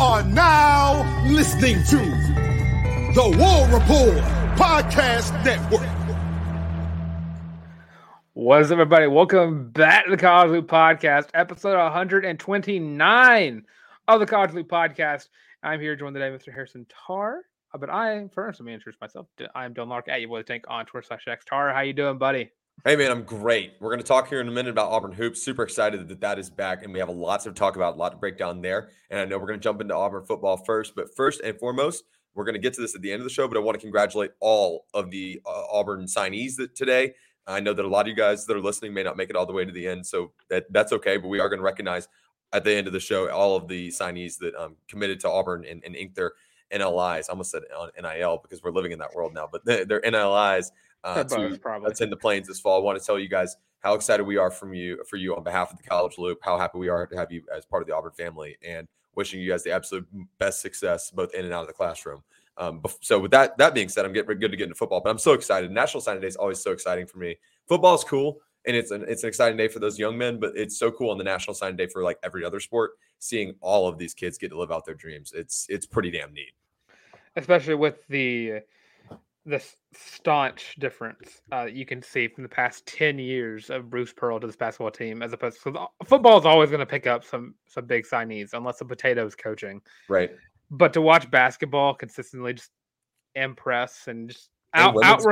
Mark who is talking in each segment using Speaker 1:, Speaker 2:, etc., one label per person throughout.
Speaker 1: are now listening to the War Report Podcast Network.
Speaker 2: What is up, everybody? Welcome back to the College Loop Podcast, episode 129 of the College Loop Podcast. I'm here joined today Mr. Harrison Tarr. Uh, But I first let me introduce myself. I am Dylan Larck at you boy tank on Twitter slash X. Tarr, how you doing, buddy?
Speaker 3: Hey man, I'm great. We're going to talk here in a minute about Auburn hoops. Super excited that that is back, and we have a lot to talk about, a lot to break down there. And I know we're going to jump into Auburn football first, but first and foremost, we're going to get to this at the end of the show. But I want to congratulate all of the uh, Auburn signees that today. I know that a lot of you guys that are listening may not make it all the way to the end, so that that's okay. But we are going to recognize at the end of the show all of the signees that um, committed to Auburn and, and inked their NLIs. I almost said NIL because we're living in that world now, but their, their NLIs uh,
Speaker 2: both,
Speaker 3: to
Speaker 2: probably.
Speaker 3: that's in the plains this fall. I want to tell you guys how excited we are from you for you on behalf of the College Loop. How happy we are to have you as part of the Auburn family, and wishing you guys the absolute best success both in and out of the classroom. Um, so with that that being said, I'm getting good to get into football, but I'm so excited. National Signing Day is always so exciting for me. Football is cool, and it's an it's an exciting day for those young men, but it's so cool on the National Signing Day for like every other sport. Seeing all of these kids get to live out their dreams, it's it's pretty damn neat.
Speaker 2: Especially with the the staunch difference uh, you can see from the past 10 years of Bruce Pearl to this basketball team, as opposed to football is always going to pick up some some big signees unless the potatoes coaching.
Speaker 3: Right.
Speaker 2: But to watch basketball consistently just impress and just
Speaker 3: And
Speaker 2: out
Speaker 3: women's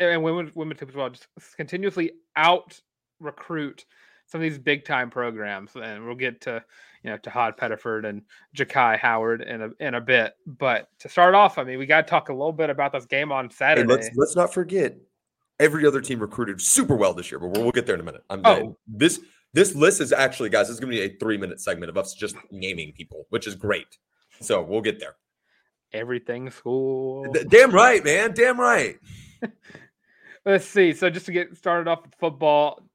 Speaker 2: out and women women as well, just continuously out recruit some of these big time programs. And we'll get to you know to Hod Pettiford and Jahki Howard in a in a bit. But to start off, I mean, we got to talk a little bit about this game on Saturday.
Speaker 3: let's let's not forget every other team recruited super well this year, but we'll, we'll get there in a minute. I'm
Speaker 2: Oh.
Speaker 3: this this list is actually, guys, this is going to be a three minute segment of us just naming people, which is great. So we'll get there.
Speaker 2: Everything school.
Speaker 3: D- damn right, man. Damn right.
Speaker 2: Let's see. So just to get started off with football,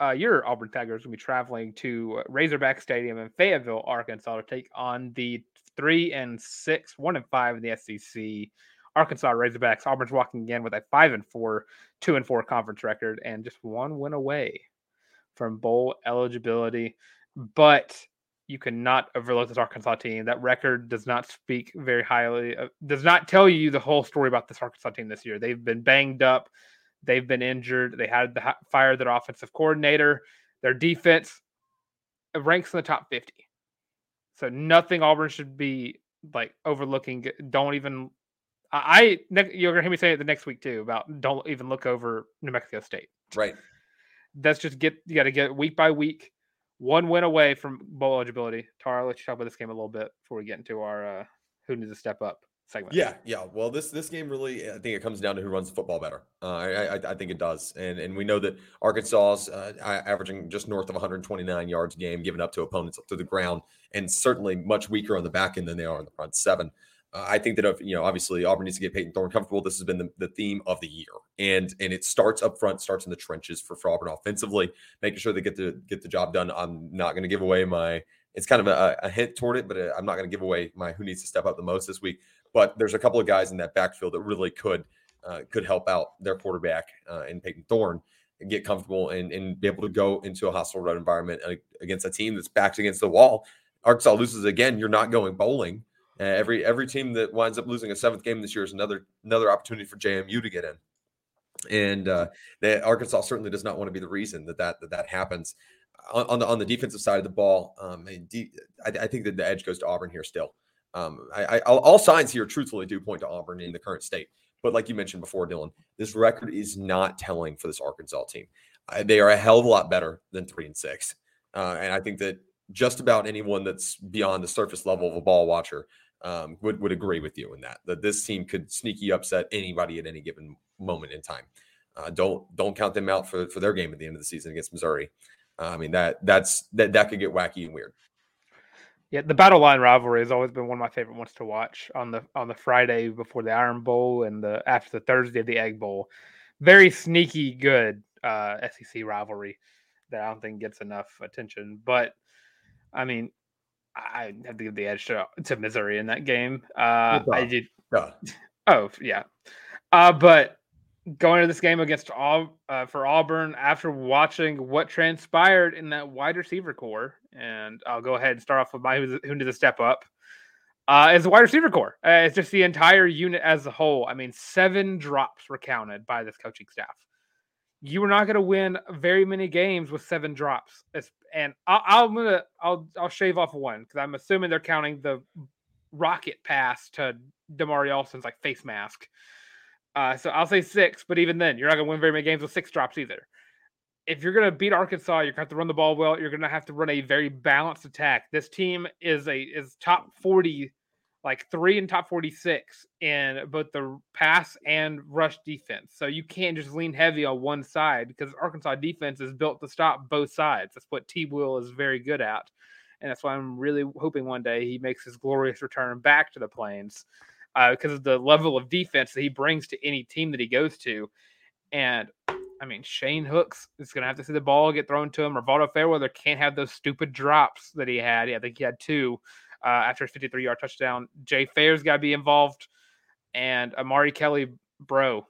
Speaker 2: uh, your Auburn Tigers will be traveling to Razorback Stadium in Fayetteville, Arkansas, to take on the three and six, one and five in the SEC Arkansas Razorbacks. Auburn's walking again with a five and four, two and four conference record, and just one win away from bowl eligibility. But you cannot overlook this Arkansas team. That record does not speak very highly, of, does not tell you the whole story about this Arkansas team this year. They've been banged up, they've been injured, they had to fire their offensive coordinator. Their defense ranks in the top 50. So nothing Auburn should be like overlooking. Don't even. I you're gonna hear me say it the next week too about don't even look over New Mexico State.
Speaker 3: Right.
Speaker 2: That's just get you got to get week by week, one win away from bowl eligibility. Tara, let's talk about this game a little bit before we get into our uh, who needs to step up segment.
Speaker 3: Yeah, yeah. Well, this this game really, I think it comes down to who runs the football better. Uh, I, I, I think it does, and and we know that Arkansas's uh, averaging just north of 129 yards a game, giving up to opponents to the ground, and certainly much weaker on the back end than they are on the front seven. Uh, I think that if, you know, obviously Auburn needs to get Payton Thorne comfortable. This has been the, the theme of the year, and and it starts up front, starts in the trenches for, for Auburn offensively, making sure they get the get the job done. I'm not going to give away my. It's kind of a, a hint toward it, but uh, I'm not going to give away my who needs to step up the most this week. But there's a couple of guys in that backfield that really could uh, could help out their quarterback uh, in Payton Thorne and get comfortable and, and be able to go into a hostile run environment against a team that's backed against the wall. Arkansas loses again. You're not going bowling uh, every every team that winds up losing a seventh game this year is another another opportunity for JMU to get in, and uh, the, Arkansas certainly does not want to be the reason that that that, that happens. On, on the on the defensive side of the ball, um, I, I think that the edge goes to Auburn here still. Um, I, I, all signs here, truthfully, do point to Auburn in the current state. But like you mentioned before, Dylan, this record is not telling for this Arkansas team. Uh, they are a hell of a lot better than three and six, uh, and I think that just about anyone that's beyond the surface level of a ball watcher um, would would agree with you in that that this team could sneaky upset anybody at any given moment in time. Uh, don't don't count them out for for their game at the end of the season against Missouri. Uh, I mean that that's that that could get wacky and weird.
Speaker 2: Yeah, the battle line rivalry has always been one of my favorite ones to watch on the on the Friday before the Iron Bowl and the after the Thursday of the Egg Bowl. Very sneaky good uh, SEC rivalry that I don't think gets enough attention. But I mean, I have to give the edge to, to Missouri in that game. Uh, I did. Duh. Oh yeah, uh, but going to this game against all uh, for Auburn after watching what transpired in that wide receiver core, and I'll go ahead and start off with my who, who the step up. Uh, is the wide receiver core. Uh, it's just the entire unit as a whole. I mean, seven drops were counted by this coaching staff you are not going to win very many games with seven drops. and I, am gonna I'll I'll shave off one because I'm assuming they're counting the rocket pass to Damari Alston's like face mask. Uh, so I'll say six, but even then, you're not going to win very many games with six drops either. If you're going to beat Arkansas, you're going to have to run the ball well. You're going to have to run a very balanced attack. This team is a is top 40 like three in top 46 in both the pass and rush defense. So you can't just lean heavy on one side because Arkansas defense is built to stop both sides. That's what T Will is very good at. And that's why I'm really hoping one day he makes his glorious return back to the Plains uh, because of the level of defense that he brings to any team that he goes to. And I mean, Shane Hooks is going to have to see the ball get thrown to him. Rivaldo Fairweather can't have those stupid drops that he had. Yeah, I think he had two uh, after his 53 yard touchdown. Jay Fair's got to be involved. And Omari Kelly, bro,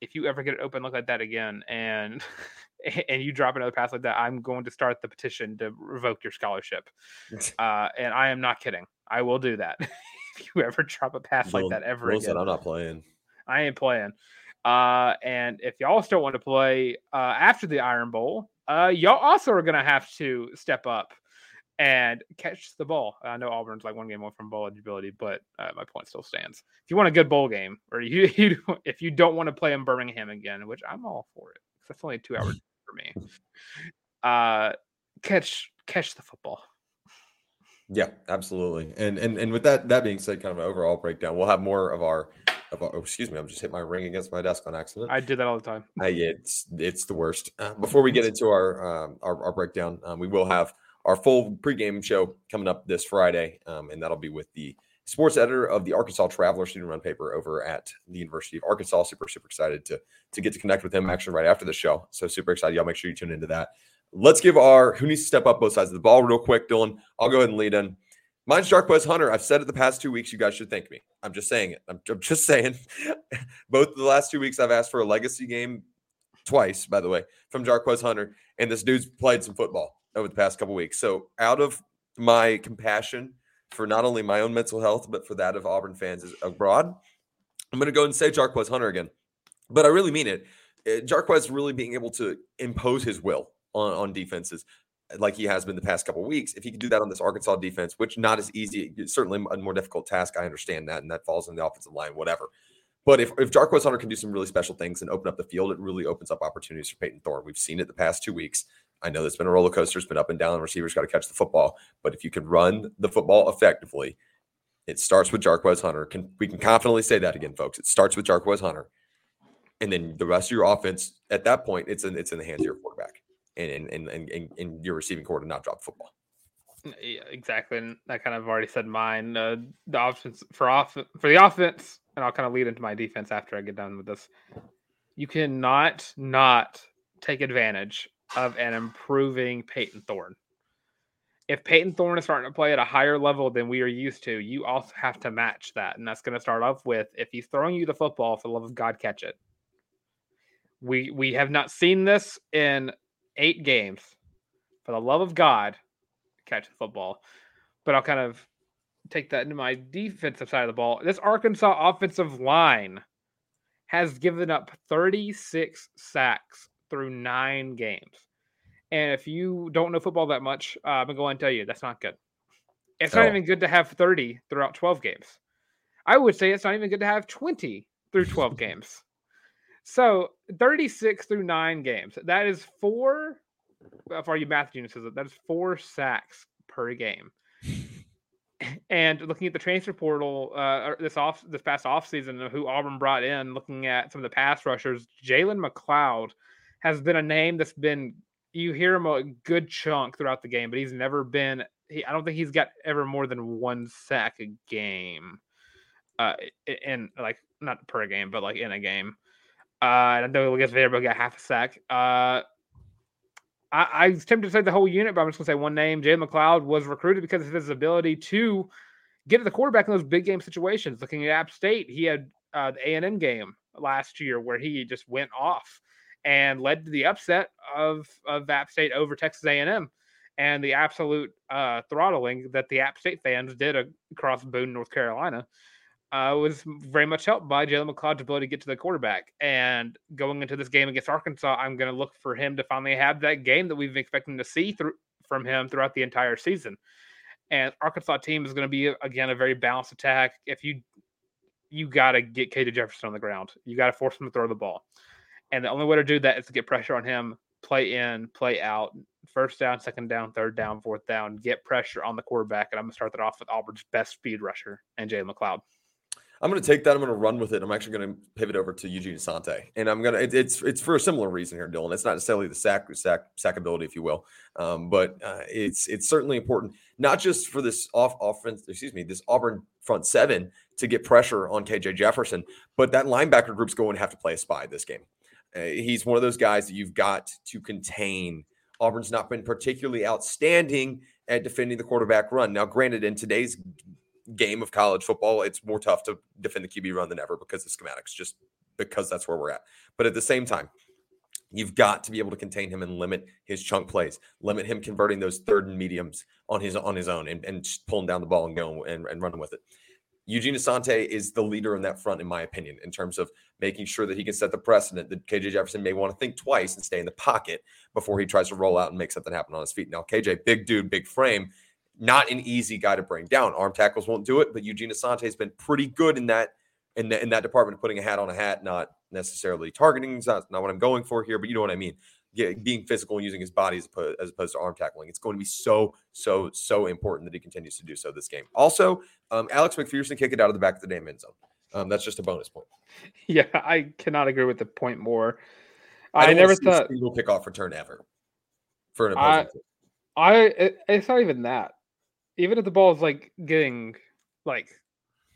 Speaker 2: if you ever get it open look like that again and and you drop another pass like that, I'm going to start the petition to revoke your scholarship. Uh, and I am not kidding. I will do that. if you ever drop a pass like that ever again,
Speaker 3: I'm not playing.
Speaker 2: I ain't playing. Uh, and if y'all still want to play uh, after the Iron Bowl, uh, y'all also are going to have to step up and catch the ball. I know Auburn's like one game away from bowl eligibility, but uh, my point still stands. If you want a good bowl game, or you, you if you don't want to play in Birmingham again, which I'm all for it, because that's only two hours for me. Uh, catch catch the football.
Speaker 3: Yeah, absolutely. And and and with that that being said, kind of an overall breakdown, we'll have more of our of our, oh, excuse me, I'm just hit my ring against my desk on accident.
Speaker 2: I do that all the time.
Speaker 3: I, it's it's the worst. Uh, before we get into our um, our, our breakdown, um, we will have our full pregame show coming up this Friday, um, and that'll be with the sports editor of the Arkansas Traveler student run paper over at the University of Arkansas. Super, super excited to, to get to connect with him actually right after the show. So super excited. Y'all make sure you tune into that. Let's give our who needs to step up both sides of the ball real quick, Dylan. I'll go ahead and lead in. Mine's Jarquez Hunter. I've said it the past two weeks. You guys should thank me. I'm just saying it. I'm, I'm just saying. both the last two weeks, I've asked for a legacy game twice, by the way, from Jarquez Hunter. And this dude's played some football over the past couple weeks. So, out of my compassion for not only my own mental health, but for that of Auburn fans abroad, I'm going to go and say Jarquez Hunter again. But I really mean it. Uh, Jarquez really being able to impose his will on, on defenses like he has been the past couple weeks. If he could do that on this Arkansas defense, which not as easy, certainly a more difficult task. I understand that, and that falls in the offensive line, whatever. But if, if Jarquez Hunter can do some really special things and open up the field, it really opens up opportunities for Payton Thorne. We've seen it the past two weeks. I know it's been a roller coaster. It's been up and down. Receivers got to catch the football. But if you can run the football effectively, it starts with Jarquez Hunter. Can we can confidently say that again, folks? It starts with Jarquez Hunter, and then the rest of your offense at that point, it's in it's in the hands of your and and and and, your receiving core to not drop football.
Speaker 2: Yeah, exactly. And I kind of already said mine. Uh, the offense for off for the offense, and I'll kind of lead into my defense after I get done with this. You cannot not take advantage of an improving Payton Thorne. If Payton Thorne is starting to play at a higher level than we are used to, you also have to match that. And that's going to start off with if he's throwing you the football, for the love of God, catch it. We we have not seen this in eight games. For the love of God, catch the football. But I'll kind of take that into my defensive side of the ball. This Arkansas offensive line has given up 36 sacks through nine games. And if you don't know football that much, uh, I'm going to go and tell you that's not good. It's not
Speaker 3: Oh.
Speaker 2: even good to have 30 throughout 12 games. I would say it's not even good to have 20 through 12 games. So 36 through nine games. That is four, uh, for you math geniuses, that is four sacks per game. And looking at the transfer portal uh, this off this past offseason, who Auburn brought in, looking at some of the pass rushers, Jalen McLeod has been a name that's been you hear him a good chunk throughout the game, but he's never been. He, I don't think he's got ever more than one sack a game, uh, in like not per game, but like in a game. Uh, and I know against Vanderbilt got half a sack. Uh, I, I tempted to say the whole unit, but I'm just gonna say one name. Jay McLeod was recruited because of his ability to get to the quarterback in those big game situations. Looking at App State, he had uh, the A and M game last year where he just went off and led to the upset of of App State over Texas A and M, and the absolute uh, throttling that the App State fans did across Boone, North Carolina. Uh, was very much helped by Jalen McLeod's ability to get to the quarterback. And going into this game against Arkansas, I'm going to look for him to finally have that game that we've been expecting to see through from him throughout the entire season. And Arkansas team is going to be again a very balanced attack. If you you got to get KJ Jefferson on the ground, you got to force him to throw the ball, and the only way to do that is to get pressure on him, play in, play out, first down, second down, third down, fourth down, get pressure on the quarterback. And I'm going to start that off with Auburn's best speed rusher and Jalen McLeod.
Speaker 3: I'm going to take that. I'm going to run with it. I'm actually going to pivot over to Eugene Asante, and I'm going to. It, it's it's for a similar reason here, Dylan. It's not necessarily the sack sack sackability, if you will, um, but uh, it's it's certainly important, not just for this off offense. Excuse me, this Auburn front seven to get pressure on KJ Jefferson, but that linebacker group's going to have to play a spy this game. Uh, he's one of those guys that you've got to contain. Auburn's not been particularly outstanding at defending the quarterback run. Now, granted, in today's game of college football, it's more tough to defend the QB run than ever because of schematics, just because that's where we're at. But at the same time, you've got to be able to contain him and limit his chunk plays, limit him converting those third and mediums on his on his own and, and pulling down the ball and going and, and running with it. Eugene Asante is the leader in that front, in my opinion, in terms of making sure that he can set the precedent that KJ Jefferson may want to think twice and stay in the pocket before he tries to roll out and make something happen on his feet. Now, KJ, big dude, big frame, not an easy guy to bring down. Arm tackles won't do it, but Eugene Asante has been pretty good in that in, the, in that department of putting a hat on a hat, not necessarily targeting. Is not, not what I'm going for here, but you know what I mean. Yeah, being physical and using his body as opposed, as opposed to arm tackling. It's going to be so, so, so important that he continues to do so this game. Also, um, Alex McPherson kick it out of the back of the damn end zone. Um, that's just a bonus point.
Speaker 2: Yeah, I cannot agree with the point more.
Speaker 3: I,
Speaker 2: I, never
Speaker 3: wanna see a
Speaker 2: thought
Speaker 3: single kickoff return ever for an
Speaker 2: I-
Speaker 3: opposing team.
Speaker 2: I it, it's not even that. Even if the ball is like getting like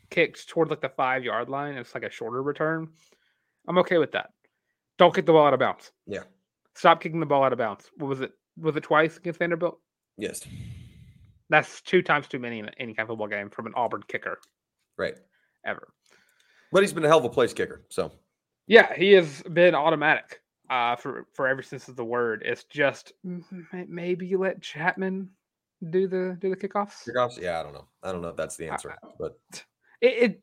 Speaker 2: kicked toward like the five yard line, it's like a shorter return. I'm okay with that. Don't kick the ball out of bounds.
Speaker 3: Yeah.
Speaker 2: Stop kicking the ball out of bounds. What was it? Was it twice against Vanderbilt?
Speaker 3: Yes.
Speaker 2: That's two times too many in any kind of football game from an Auburn kicker
Speaker 3: Right.
Speaker 2: ever.
Speaker 3: But he's been a hell of a place kicker. So
Speaker 2: Yeah, he has been automatic uh, for for ever since the word. It's just maybe let Chapman do the do the kickoffs.
Speaker 3: kickoffs, yeah, I don't know. I don't know if that's the
Speaker 2: I-
Speaker 3: answer, but
Speaker 2: It, it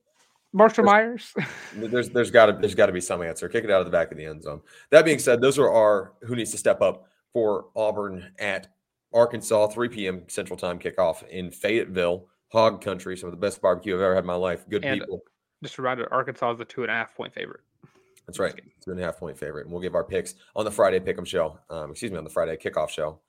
Speaker 2: Marshall Myers.
Speaker 3: there's there's got to there's got to be some answer. Kick it out of the back of the end zone. That being said, those are our who needs to step up for Auburn at Arkansas, 3 p.m. Central Time kickoff in Fayetteville, Hog Country. Some of the best barbecue I've ever had in my life. Good
Speaker 2: And-
Speaker 3: people.
Speaker 2: Just a reminder, Arkansas is a two and a half point favorite.
Speaker 3: That's right. Two and a half point favorite. And we'll give our picks on the Friday pick'em show. Um, excuse me, on the Friday kickoff show.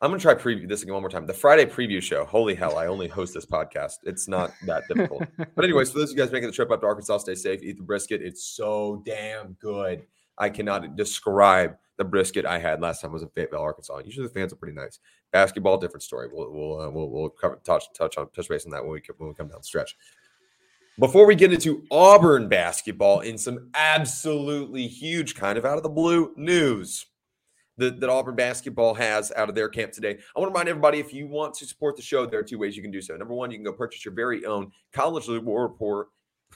Speaker 3: I'm gonna try preview this again one more time. The Friday preview show. Holy hell! I only host this podcast. It's not that difficult. but anyways, for those of you guys making the trip up to Arkansas, stay safe. Eat the brisket. It's so damn good. I cannot describe the brisket I had last time I was in Fayetteville, Arkansas. Usually the fans are pretty nice. Basketball, different story. We'll we'll uh, we'll, we'll cover, touch touch on touch base on that when we when we come down the stretch. Before we get into Auburn basketball in some absolutely huge, kind of out of the blue news that, that Auburn basketball has out of their camp today, I want to remind everybody if you want to support the show, there are two ways you can do so. Number one, you can go purchase your very own College War Report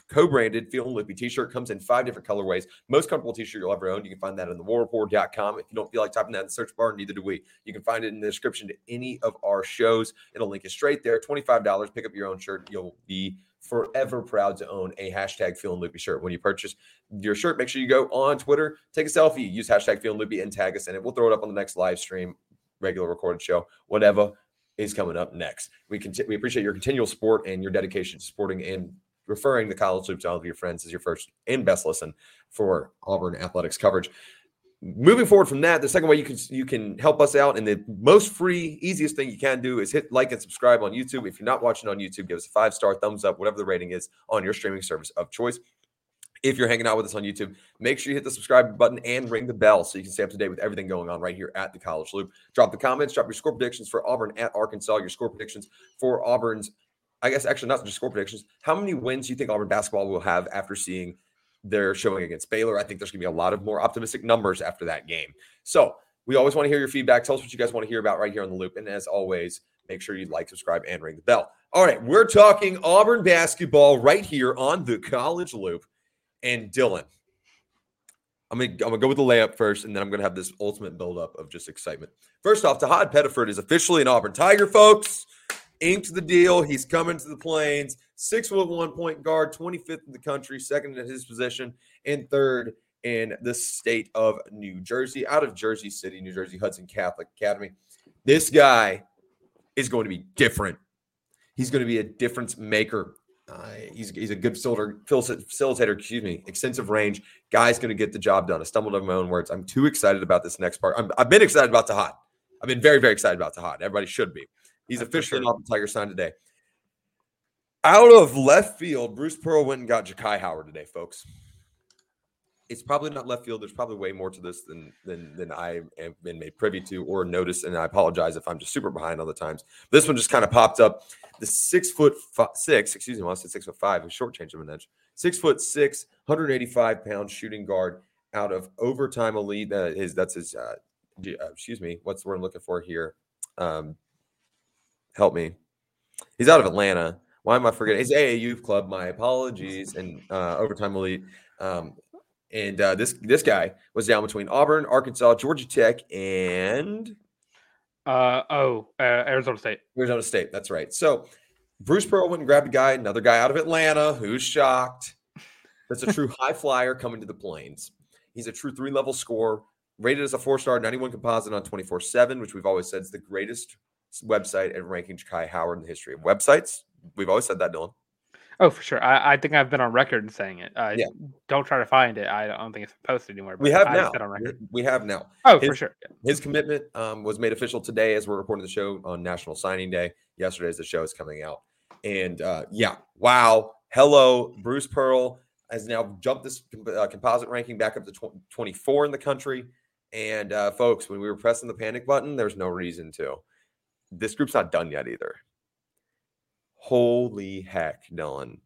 Speaker 3: co-branded Feel and Loopy t-shirt. Comes in five different colorways. Most comfortable t-shirt you'll ever own. You can find that on the warreport.com if you don't feel like typing that in the search bar neither do we. You can find it in the description to any of our shows. It'll link you straight there. $25 pick up your own shirt. You'll be forever proud to own a hashtag feeling Loopy shirt. When you purchase your shirt make sure you go on twitter take a selfie use hashtag feeling Loopy and tag us in it. We'll throw it up on the next live stream regular recorded show whatever is coming up next. We can we appreciate your continual support and your dedication to supporting and referring the college loop to all of your friends as your first and best listen for Auburn athletics coverage. Moving forward from that, the second way you can you can help us out, and the most free, easiest thing you can do is hit like and subscribe on YouTube. If you're not watching on YouTube, give us a five star thumbs up, whatever the rating is on your streaming service of choice. If you're hanging out with us on YouTube, make sure you hit the subscribe button and ring the bell so you can stay up to date with everything going on right here at the College Loop. Drop the comments, drop your score predictions for Auburn at Arkansas, your score predictions for Auburn's I guess actually not just score predictions. How many wins do you think Auburn basketball will have after seeing their showing against Baylor? I think there's going to be a lot of more optimistic numbers after that game. So we always want to hear your feedback. Tell us what you guys want to hear about right here on the loop. And as always, make sure you like, subscribe, and ring the bell. All right, we're talking Auburn basketball right here on the College Loop. And Dylan, I'm gonna, I'm gonna go with the layup first, and then I'm gonna have this ultimate buildup of just excitement. First off, Tahad Pettiford is officially an Auburn Tiger, folks inked the deal. He's coming to the plains. Six foot one point guard, 25th in the country, second in his position, and third in the state of New Jersey, out of Jersey City, New Jersey Hudson Catholic Academy. This guy is going to be different. He's going to be a difference maker. Uh, he's, he's a good facilitator, excuse me, extensive range. Guy's going to get the job done. I stumbled over my own words. I'm too excited about this next part. i have been excited about Tahad. I've been very, very excited about Tahad. Everybody should be. He's officially sure. off the Tiger sign today. Out of left field, Bruce Pearl went and got Jahki Howard today, folks. It's probably not left field. There's probably way more to this than than than I have been made privy to or noticed. And I apologize if I'm just super behind all the times. This one just kind of popped up. The six foot five, six, excuse me, I said six foot five. We shortchanged him an inch. Six foot six, 185 pound shooting guard out of overtime elite. Uh, his that's his. Uh, uh, excuse me. What's the word I'm looking for here? Um, help me. He's out of Atlanta. Why am I forgetting? His AAU club. My apologies. And uh, overtime elite. Um, and uh, this this guy was down between Auburn, Arkansas, Georgia Tech, and
Speaker 2: uh, oh, uh, Arizona State.
Speaker 3: Arizona State. That's right. So Bruce Pearl went and grabbed a guy, another guy out of Atlanta. Who's shocked? That's a true high flyer coming to the Plains. He's a true three level scorer, rated as a four star, 91 composite on 24 7, which we've always said is the greatest website and ranking Kai Howard in the history of websites. We've always said that, Dylan.
Speaker 2: Oh, for sure. I, I think I've been on record in saying it. Uh, yeah. Don't try to find it. I don't think it's posted anywhere.
Speaker 3: we have now. On record. We have now.
Speaker 2: Oh, his, for sure.
Speaker 3: His commitment um, was made official today as we're recording the show on National Signing Day. Yesterday, as the show is coming out. And uh, yeah, wow. Hello, Bruce Pearl has now jumped this uh, composite ranking back up to tw- 24 in the country. And uh, folks, when we were pressing the panic button, there's no reason to this group's not done yet either. Holy heck, Dylan.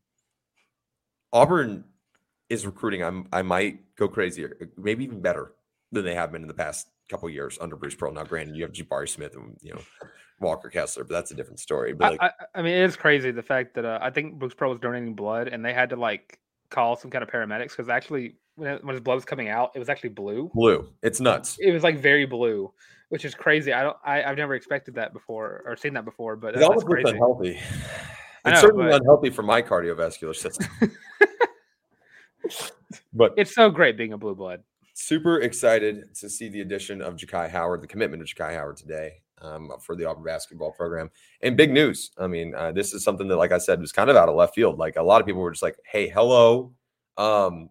Speaker 3: Auburn is recruiting. I'm I might go crazier, maybe even better than they have been in the past couple years under Bruce Pearl. Now, granted, you have Jabari Smith and you know Walker Kessler, but that's a different story. But like,
Speaker 2: I, I, I mean, it is crazy the fact that uh, I think Bruce Pearl was donating blood, and they had to like call some kind of paramedics because actually, when, when his blood was coming out, it was actually blue.
Speaker 3: Blue. It's nuts.
Speaker 2: It was like very blue which is crazy. I don't. I, have never expected that before or seen that before. But
Speaker 3: it almost looks unhealthy. It's know, certainly but... unhealthy for my cardiovascular system. but
Speaker 2: it's so great being a blue blood.
Speaker 3: Super excited to see the addition of Jahki Howard, the commitment of Jahki Howard today um, for the Auburn basketball program, and big news. I mean, uh, this is something that, like I said, was kind of out of left field. Like a lot of people were just like, "Hey, hello." Um,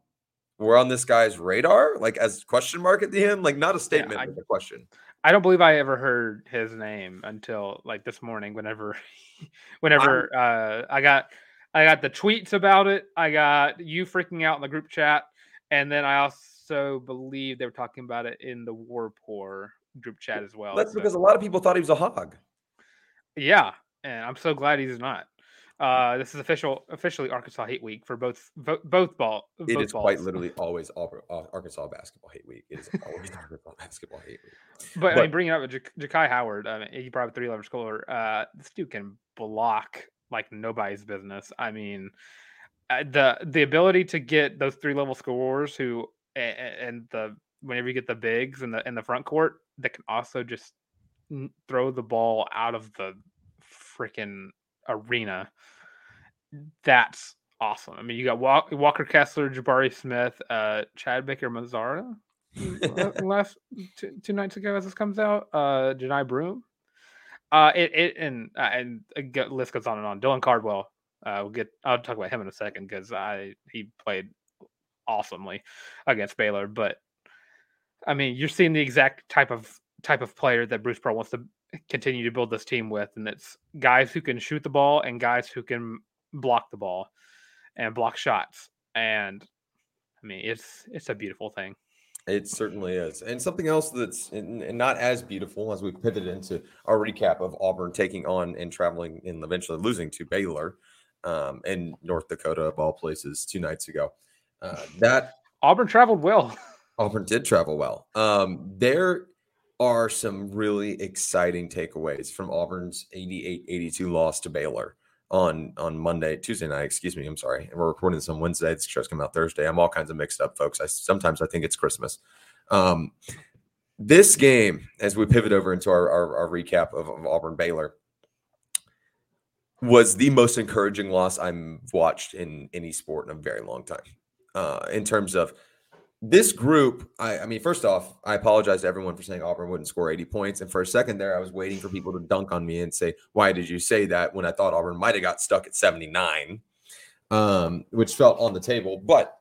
Speaker 3: were on this guy's radar, like as question mark at the end, like not a statement,
Speaker 2: I-
Speaker 3: but a question.
Speaker 2: I don't believe I ever heard his name until like this morning. Whenever, whenever uh, I got, I got the tweets about it. I got you freaking out in the group chat, and then I also believe they were talking about it in the Warpour group chat as well.
Speaker 3: That's
Speaker 2: so-
Speaker 3: because a lot of people thought he was a hog.
Speaker 2: yeah, and I'm so glad he's not. Uh, this is official, officially Arkansas Hate Week for both both ball.
Speaker 3: It
Speaker 2: both
Speaker 3: is quite literally always Arkansas basketball hate week. It is always Arkansas basketball hate week.
Speaker 2: But, I mean, bringing up Jak- Jahki Howard, I mean, he brought up three level scorer. Uh, this dude can block like nobody's business. I mean, uh, the the ability to get those three level scorers who a- a- and the whenever you get the bigs in the in the front court that can also just throw the ball out of the freaking arena. That's awesome. I mean, you got Wa- Walker Kessler, Jabari Smith, uh, Chad Baker Mazara uh, last two, two nights ago as this comes out. Uh, Johni Broome. Uh, it, it and uh, and go- list goes on and on. Dylan Cardwell. Uh, we'll get. I'll talk about him in a second because I he played awesomely against Baylor. But I mean, you're seeing the exact type of type of player that Bruce Pearl wants to continue to build this team with, and it's guys who can shoot the ball and guys who can block the ball and block shots. And I mean, it's it's a beautiful thing.
Speaker 3: It certainly is. And something else that's n- n- not as beautiful as we pivoted into our recap of Auburn taking on and traveling and eventually losing to Baylor um, in North Dakota, of all places, two nights ago. Uh, that
Speaker 2: Auburn traveled well.
Speaker 3: Auburn did travel well. Um, there are some really exciting takeaways from Auburn's 88-82 loss to Baylor on on Monday, Tuesday night, excuse me. I'm sorry. And we're recording this on Wednesday. This show's coming out Thursday. I'm all kinds of mixed up, folks. I sometimes I think it's Christmas. Um, this game, as we pivot over into our, our, our recap of, of Auburn Baylor, was the most encouraging loss I've watched in any sport in a very long time. Uh, in terms of this group, I, I mean, first off, I apologize to everyone for saying Auburn wouldn't score 80 points. And for a second there, I was waiting for people to dunk on me and say, why did you say that when I thought Auburn might have got stuck at 79, um, which felt on the table. But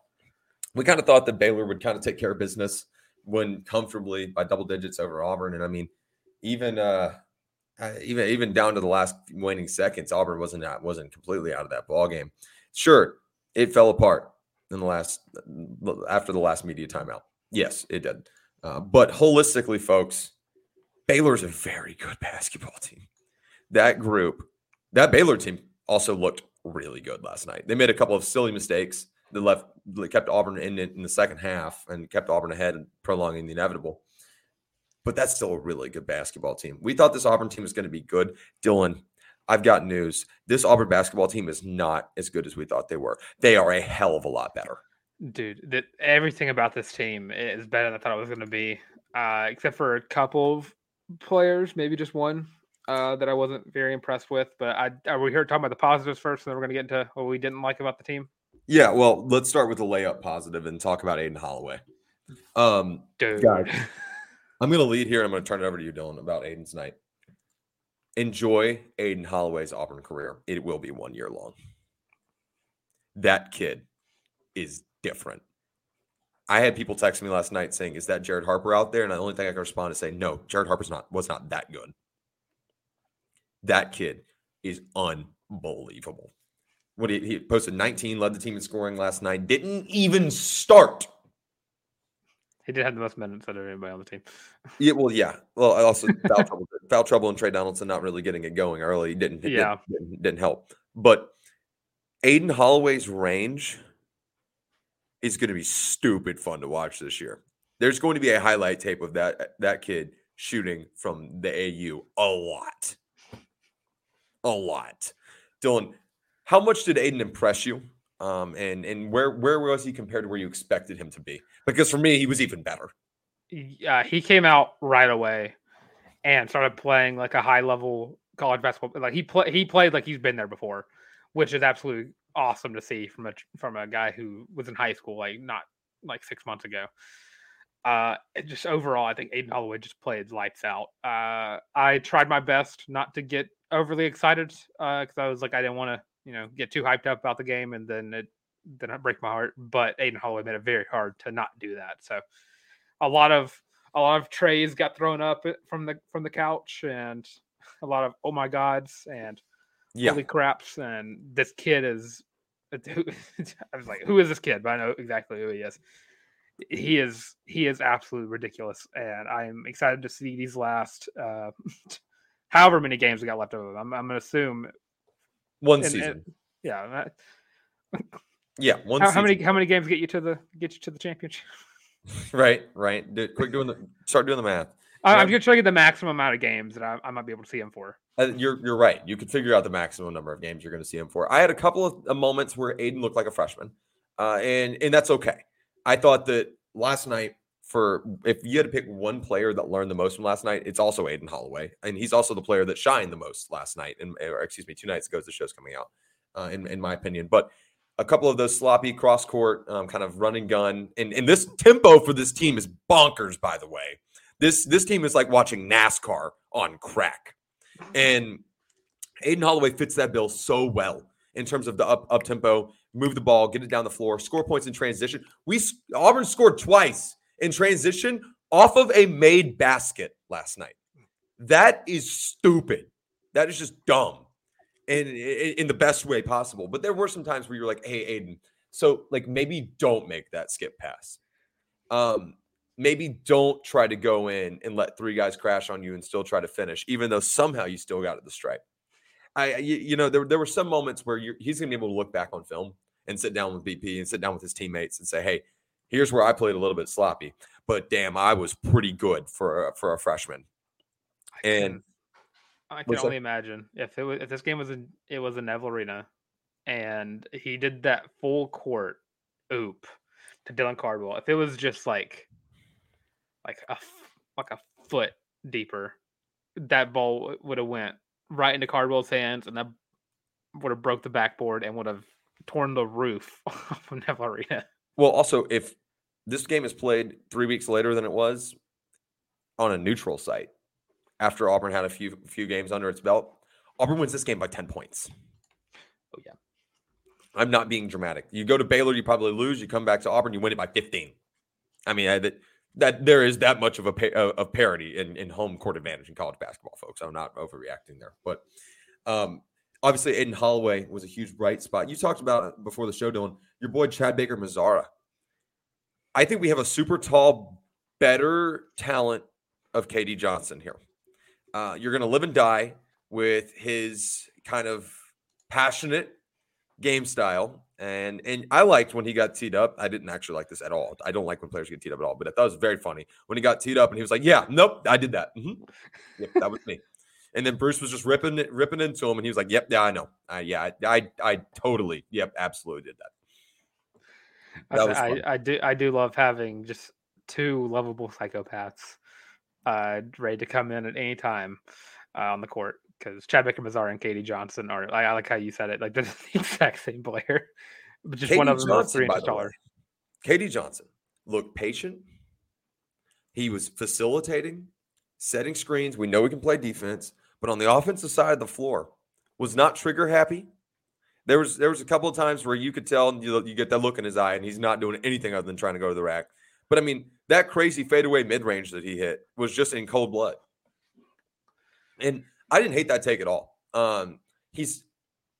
Speaker 3: we kind of thought that Baylor would kind of take care of business when comfortably by double digits over Auburn. And I mean, even uh, even even down to the last waning seconds, Auburn wasn't out, wasn't completely out of that ball game. Sure, it fell apart in the last after the last media timeout. Yes, it did. Uh, but holistically, folks, Baylor's a very good basketball team. That group, that Baylor team, also looked really good last night. They made a couple of silly mistakes that left that kept Auburn in it in the second half and kept Auburn ahead and prolonging the inevitable. But that's still a really good basketball team. We thought this Auburn team was going to be good. Dylan, I've got news. This Auburn basketball team is not as good as we thought they were. They are a hell of a lot better.
Speaker 2: Dude, that everything about this team is better than I thought it was going to be, uh, except for a couple of players, maybe just one uh, that I wasn't very impressed with. But I are we here talking about the positives first, and then we're going to get into what we didn't like about the team?
Speaker 3: Yeah, well, let's start with the layup positive and talk about Aden Holloway. Um,
Speaker 2: Dude,
Speaker 3: guys, I'm going to lead here. and I'm going to turn it over to you, Dylan, about Aden's night. Enjoy Aden Holloway's Auburn career. It will be one year long. That kid is different. I had people text me last night saying, "Is that Jared Harper out there?" And the only thing I could respond is say, "No, Jared Harper's not was not that good." That kid is unbelievable. What he, he posted 19, led the team in scoring last night. Didn't even start.
Speaker 2: He did have the most minutes out of anybody on the team.
Speaker 3: Yeah, well, yeah. Well, I also foul trouble, foul trouble, and Tre Donaldson not really getting it going early didn't
Speaker 2: Yeah.
Speaker 3: didn't, didn't, didn't help. But Aden Holloway's range is going to be stupid fun to watch this year. There's going to be a highlight tape of that that kid shooting from the AU a lot, a lot. Dylan, how much did Aden impress you? Um, and and where where was he compared to where you expected him to be? Because for me, he was even better.
Speaker 2: uh, he came out right away and started playing like a high level college basketball. Like he play, he played like he's been there before, which is absolutely awesome to see from a from a guy who was in high school like not like six months ago. Uh, just overall, I think Aden Holloway just played lights out. Uh, I tried my best not to get overly excited because I was like I didn't want to you know get too hyped up about the game, and then it then not break my heart, but Aden Holloway made it very hard to not do that. So a lot of a lot of trays got thrown up from the from the couch and a lot of oh my gods and yeah. holy craps and this kid is I was like who is this kid but I know exactly who he is he is he is absolutely ridiculous and I'm excited to see these last uh however many games we got left over I'm, I'm gonna assume
Speaker 3: one season and,
Speaker 2: yeah
Speaker 3: yeah one
Speaker 2: how, how, many how many games get you to the get you to the championship
Speaker 3: right right Do, quick doing the start doing the math
Speaker 2: I'm just trying to get the maximum amount of games that I, I might be able to see him for.
Speaker 3: Uh, you're you're right. You could figure out the maximum number of games you're going to see him for. I had a couple of moments where Aden looked like a freshman, uh, and and that's okay. I thought that last night for if you had to pick one player that learned the most from last night, it's also Aden Holloway, and he's also the player that shined the most last night, and or excuse me, two nights ago as the show's coming out, uh, in in my opinion. But a couple of those sloppy cross court um, kind of running gun, and and this tempo for this team is bonkers, by the way. This this team is like watching NASCAR on crack. And Aden Holloway fits that bill so well in terms of the up up tempo, move the ball, get it down the floor, score points in transition. We Auburn scored twice in transition off of a made basket last night. That is stupid. That is just dumb, and in, in the best way possible. But there were some times where you're like, "Hey, Aden, so like maybe don't make that skip pass." Um, maybe don't try to go in and let three guys crash on you and still try to finish, even though somehow you still got at the stripe. I, you, you know, there, there were some moments where he's going to be able to look back on film and sit down with BP and sit down with his teammates and say, "Hey, here's where I played a little bit sloppy, but damn, I was pretty good for a, for a freshman." And
Speaker 2: I can only that? imagine if it was if this game was in it was in Neville Arena, and he did that full court oop to Dylan Cardwell. If it was just like like a like a foot deeper, that ball would have went right into Cardwell's hands, and that would have broke the backboard and would have torn the roof off of Neville Arena.
Speaker 3: Well, also if this game is played three weeks later than it was on a neutral site after Auburn had a few few games under its belt, Auburn wins this game by ten points.
Speaker 2: Oh yeah.
Speaker 3: I'm not being dramatic. You go to Baylor, you probably lose. You come back to Auburn, you win it by 15. I mean, I, that that there is that much of a of parity in, in home court advantage in college basketball, folks. I'm not overreacting there, but um, obviously Aden Holloway was a huge bright spot. You talked about before the show, Dylan, your boy Chad Baker Mazara. I think we have a super tall, better talent of KD Johnson here. Uh, you're going to live and die with his kind of passionate game style and and I liked when he got teed up. I didn't actually like this at all. I don't like when players get teed up at all, but I thought it was very funny when he got teed up and he was like, "Yeah, nope, I did that. Mm-hmm. Yep, that was me." And then Bruce was just ripping ripping into him, and he was like, "Yep, yeah, I know. Yeah, I, I, I, totally, yep, absolutely did that."
Speaker 2: That I, I, I, do, I do love having just two lovable psychopaths uh, ready to come in at any time uh, on the court because Chad Mazar and KD Johnson are. I, I, like how you said it. Like they're the exact same player, but just KD one of them is three inches taller.
Speaker 3: KD Johnson looked patient. He was facilitating, setting screens. We know he can play defense, but on the offensive side of the floor, was not trigger happy. There was there was a couple of times where you could tell you, you get that look in his eye, and he's not doing anything other than trying to go to the rack. But I mean, that crazy fadeaway mid range that he hit was just in cold blood. And I didn't hate that take at all. Um, he's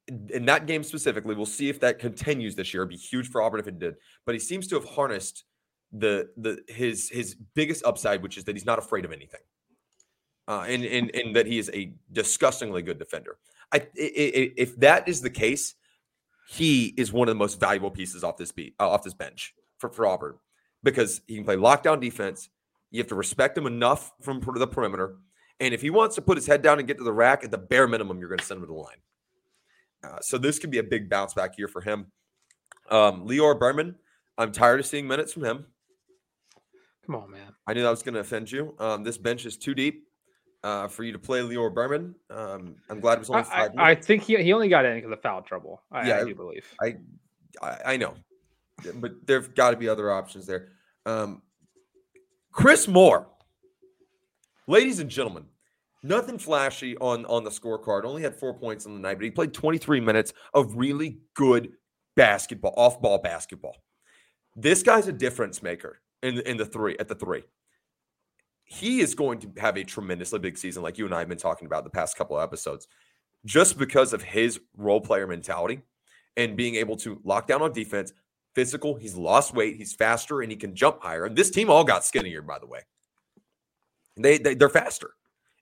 Speaker 3: in that game specifically. We'll see if that continues this year. It'd be huge for Auburn if it did. But he seems to have harnessed the the his his biggest upside, which is that he's not afraid of anything, uh, and and and that he is a disgustingly good defender. I, I, if that is the case, he is one of the most valuable pieces off this beat uh, off this bench for, for Auburn because he can play lockdown defense. You have to respect him enough from the perimeter and if he wants to put his head down and get to the rack, at the bare minimum, you're going to send him to the line. Uh, so this could be a big bounce back year for him. Um, Lior Berman, I'm tired of seeing minutes from him.
Speaker 2: Come on, man.
Speaker 3: I knew that was going to offend you. Um, this bench is too deep uh, for you to play Lior Berman. Um, I'm glad it was only five.
Speaker 2: I, I, think he, he only got in because of foul trouble. I, yeah, I do believe.
Speaker 3: I, I, I know, but there've got to be other options there. Um, Chris Moore, ladies and gentlemen, Nothing flashy on on the scorecard. Only had four points on the night, but he played 23 minutes of really good basketball, off ball basketball. This guy's a difference maker in in the three at the three. He is going to have a tremendously big season, like you and I have been talking about the past couple of episodes, just because of his role player mentality and being able to lock down on defense, physical. He's lost weight, he's faster, and he can jump higher. And this team all got skinnier, by the way. They, they they're faster.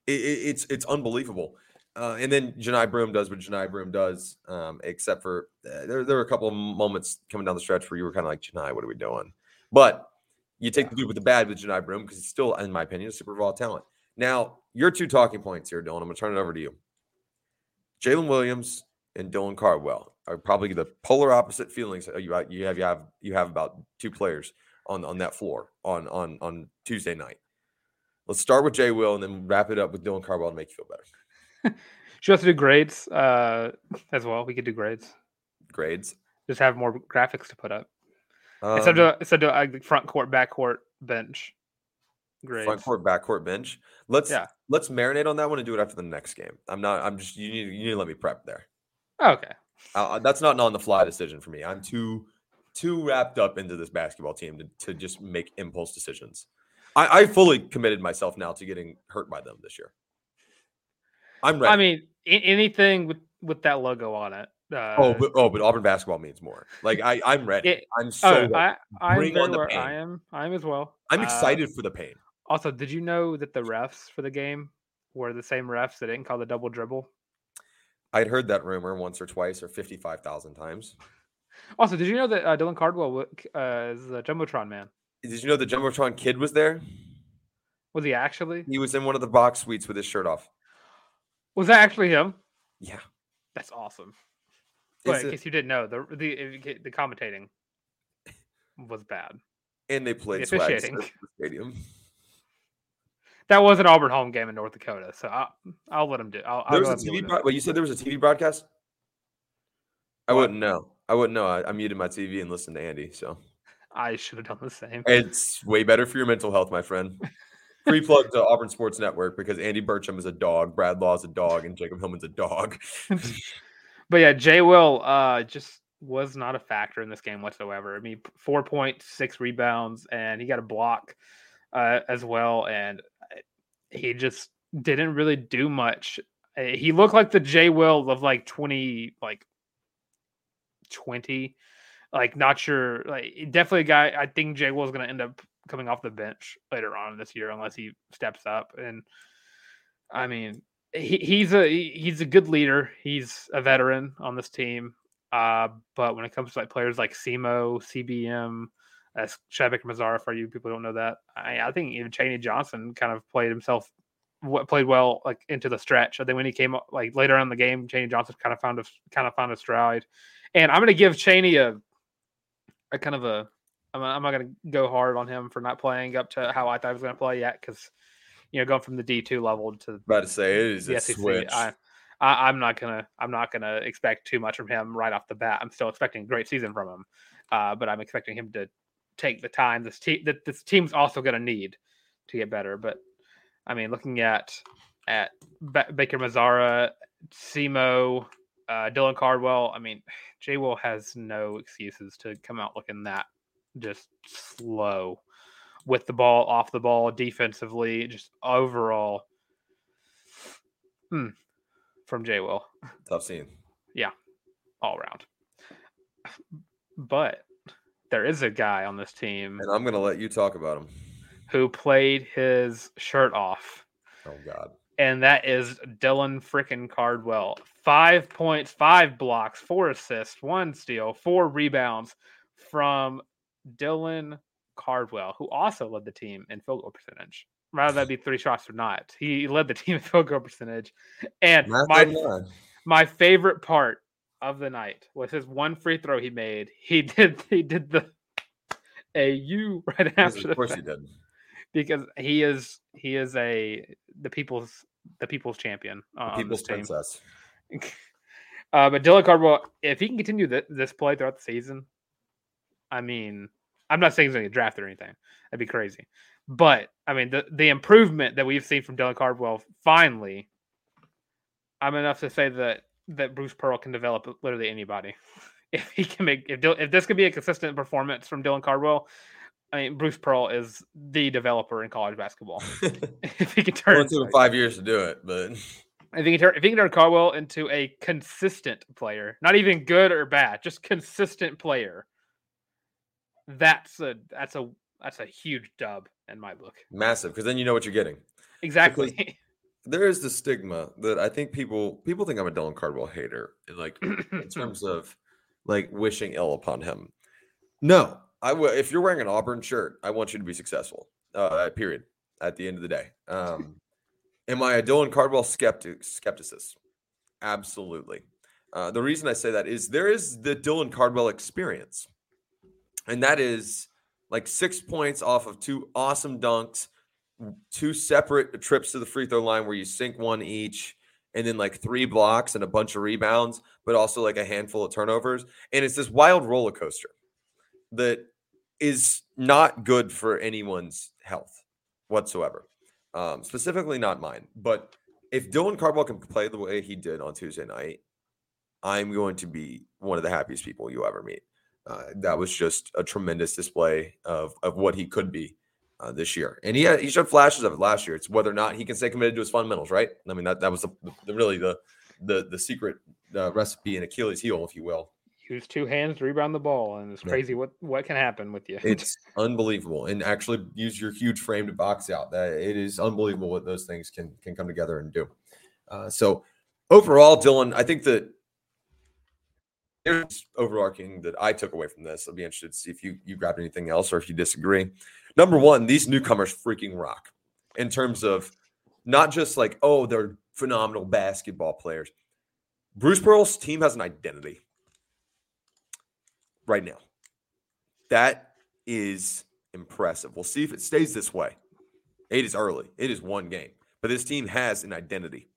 Speaker 3: It, it, it's it's unbelievable. Uh, and then Johni Broome does what Johni Broome does, um, except for uh, there, there were a couple of moments coming down the stretch where you were kind of like, Johni, what are we doing? But you take the good with the bad with Johni Broome because he's still, in my opinion, a super raw talent. Now, your two talking points here, Dylan. I'm going to turn it over to you. Jaylin Williams and Dylan Cardwell are probably the polar opposite feelings you have you have you have, about two players on on that floor on on on Tuesday night. Let's start with Jay Will and then wrap it up with Dylan Cardwell to make you feel better.
Speaker 2: Should also do grades uh, as well. We could do grades.
Speaker 3: Grades.
Speaker 2: Just have more graphics to put up.
Speaker 3: Um,
Speaker 2: instead of instead of uh, front court, back court, bench. Grades.
Speaker 3: front court, back court, bench. Let's
Speaker 2: Yeah.
Speaker 3: let's marinate on that one and do it after the next game. I'm not. I'm just. You need. You need to let me prep there.
Speaker 2: Okay.
Speaker 3: Uh, that's not an on the fly decision for me. I'm too too wrapped up into this basketball team to, to just make impulse decisions. I, I fully committed myself now to getting hurt by them this year. I'm ready.
Speaker 2: I mean, anything with with that logo on it. Uh,
Speaker 3: oh, but, oh, but Auburn basketball means more. Like I, I'm ready.
Speaker 2: it-
Speaker 3: I'm so.
Speaker 2: oh,
Speaker 3: ready.
Speaker 2: I, I'm
Speaker 3: Bring on the pain.
Speaker 2: I am. I am as well.
Speaker 3: I'm
Speaker 2: Uh,
Speaker 3: excited for the pain.
Speaker 2: Also, did you know that the refs for the game were the same refs that didn't call the double dribble?
Speaker 3: I'd heard that rumor once or twice or fifty-five thousand times.
Speaker 2: Also, did you know that uh, Dylan Cardwell uh, is the jumbotron man?
Speaker 3: Did you know the Jumbotron kid was there?
Speaker 2: Was he actually?
Speaker 3: He was in one of the box suites with his shirt off.
Speaker 2: Was that actually him?
Speaker 3: Yeah.
Speaker 2: That's awesome. But in case you didn't know, the the the commentating was bad.
Speaker 3: and they played
Speaker 2: the
Speaker 3: swag
Speaker 2: officiating.
Speaker 3: at the stadium.
Speaker 2: That was an Auburn home game in North Dakota, so I'll, I'll let them do. I'll, I'll
Speaker 3: There was
Speaker 2: go
Speaker 3: a
Speaker 2: ahead and give
Speaker 3: TV. Broad- Wait, you said there was a TV broadcast? I wouldn't know. I wouldn't know. I, I muted my TV and listened to Andy. So
Speaker 2: I should have done the same.
Speaker 3: it's way better for your mental health, my friend. Free plug to Auburn Sports Network because Andy Burcham is a dog, Brad Law is a dog, and Jacob Hillman's a dog.
Speaker 2: But yeah, Jay Will uh, just was not a factor in this game whatsoever. I mean, four point six rebounds, and he got a block uh, as well, and uh, he just didn't really do much. Uh, He looked like the Jay Will of like twenty, like twenty, like not sure. Like definitely a guy. I think Jay Will is going to end up coming off the bench later on this year unless he steps up. And I mean, he, he's a he's a good leader. He's a veteran on this team. Uh, but when it comes to like players like Simo, CBM, as Chad Baker Mazara, for you people don't know that, I, I think even Chaney Johnson kind of played himself played well like into the stretch. I think when he came up like later on in the game, Chaney Johnson kind of found a kind of found a stride. And I'm to give Chaney a a kind of a I'm, I'm not to go hard on him for not playing up to how I thought he was to play yet because you know going from the D2 level to
Speaker 3: About to say it is a
Speaker 2: SEC,
Speaker 3: switch.
Speaker 2: I, I, I'm not gonna I'm not gonna expect too much from him right off the bat. I'm still expecting a great season from him, uh, but I'm expecting him to take the time this team that this team's also going to need to get better. But I mean, looking at at ba- Baker Mazara, Simo, uh, Dylan Cardwell, I mean, Jay Will has no excuses to come out looking that just slow with the ball, off the ball, defensively, just overall. Hmm. From Jay Will
Speaker 3: Tough scene. Yeah.
Speaker 2: All around. But there is a guy on this team
Speaker 3: And I'm going to let you talk about him.
Speaker 2: who played his shirt off,
Speaker 3: Oh, God.
Speaker 2: and that is Dylan frickin' Cardwell. Five points, five blocks, four assists, one steal, four rebounds from Dylan Cardwell, who also led the team in field goal percentage. Rather that be three shots or not, he led the team in field goal percentage. And my my favorite part of the night was his one free throw he made. He did he did the AU right after the
Speaker 3: Of course he did.
Speaker 2: because he is he is a the people's the people's champion uh, on
Speaker 3: People's princess.
Speaker 2: Uh, but Dylan Cardwell, if he can continue th- this play throughout the season, I mean, I'm not saying he's going to get drafted or anything. That'd be crazy. But I mean, the the improvement that we've seen from Dylan Cardwell, finally, I'm enough to say that that Bruce Pearl can develop literally anybody if he can make if if this could be a consistent performance from Dylan Cardwell, I mean Bruce Pearl is the developer in college basketball. if he can turn
Speaker 3: well, it took him five years to do it, but
Speaker 2: if he can turn if he can turn Cardwell into a consistent player, not even good or bad, just consistent player, that's a that's a that's a huge dub in my book.
Speaker 3: Massive, because then you know what you're getting.
Speaker 2: Exactly.
Speaker 3: Because there is the stigma that I think people people think I'm a Dylan Cardwell hater, in like in terms of like wishing ill upon him. No, I will. If you're wearing an Auburn shirt, I want you to be successful. Uh, period. At the end of the day, um, am I a Dylan Cardwell skeptic? Skepticist, absolutely. Uh, the reason I say that is there is the Dylan Cardwell experience, and that is like six points off of two awesome dunks, two separate trips to the free throw line where you sink one each, and then like three blocks and a bunch of rebounds, but also like a handful of turnovers. And it's this wild roller coaster that is not good for anyone's health whatsoever, um, specifically not mine. But if Dylan Cardwell can play the way he did on Tuesday night, I'm going to be one of the happiest people you ever meet. Uh, that was just a tremendous display of, of what he could be uh, this year. And he had, he showed flashes of it last year. It's whether or not he can stay committed to his fundamentals, right? I mean, that, that was the, the really the the the secret uh, recipe and Achilles heel, if you will.
Speaker 2: Use two hands to rebound the ball, and it's crazy yeah. what what can happen with you.
Speaker 3: It's unbelievable, and actually use your huge frame to box out. That it is unbelievable what those things can can come together and do. Uh, so overall, Dylan, I think that there's overarching that I took away from this. I'll be interested to see if you you grabbed anything else or if you disagree. Number one, these newcomers freaking rock in terms of not just like, oh, they're phenomenal basketball players. Bruce Pearl's team has an identity right now. That is impressive. We'll see if it stays this way. It is early, it is one game, but this team has an identity.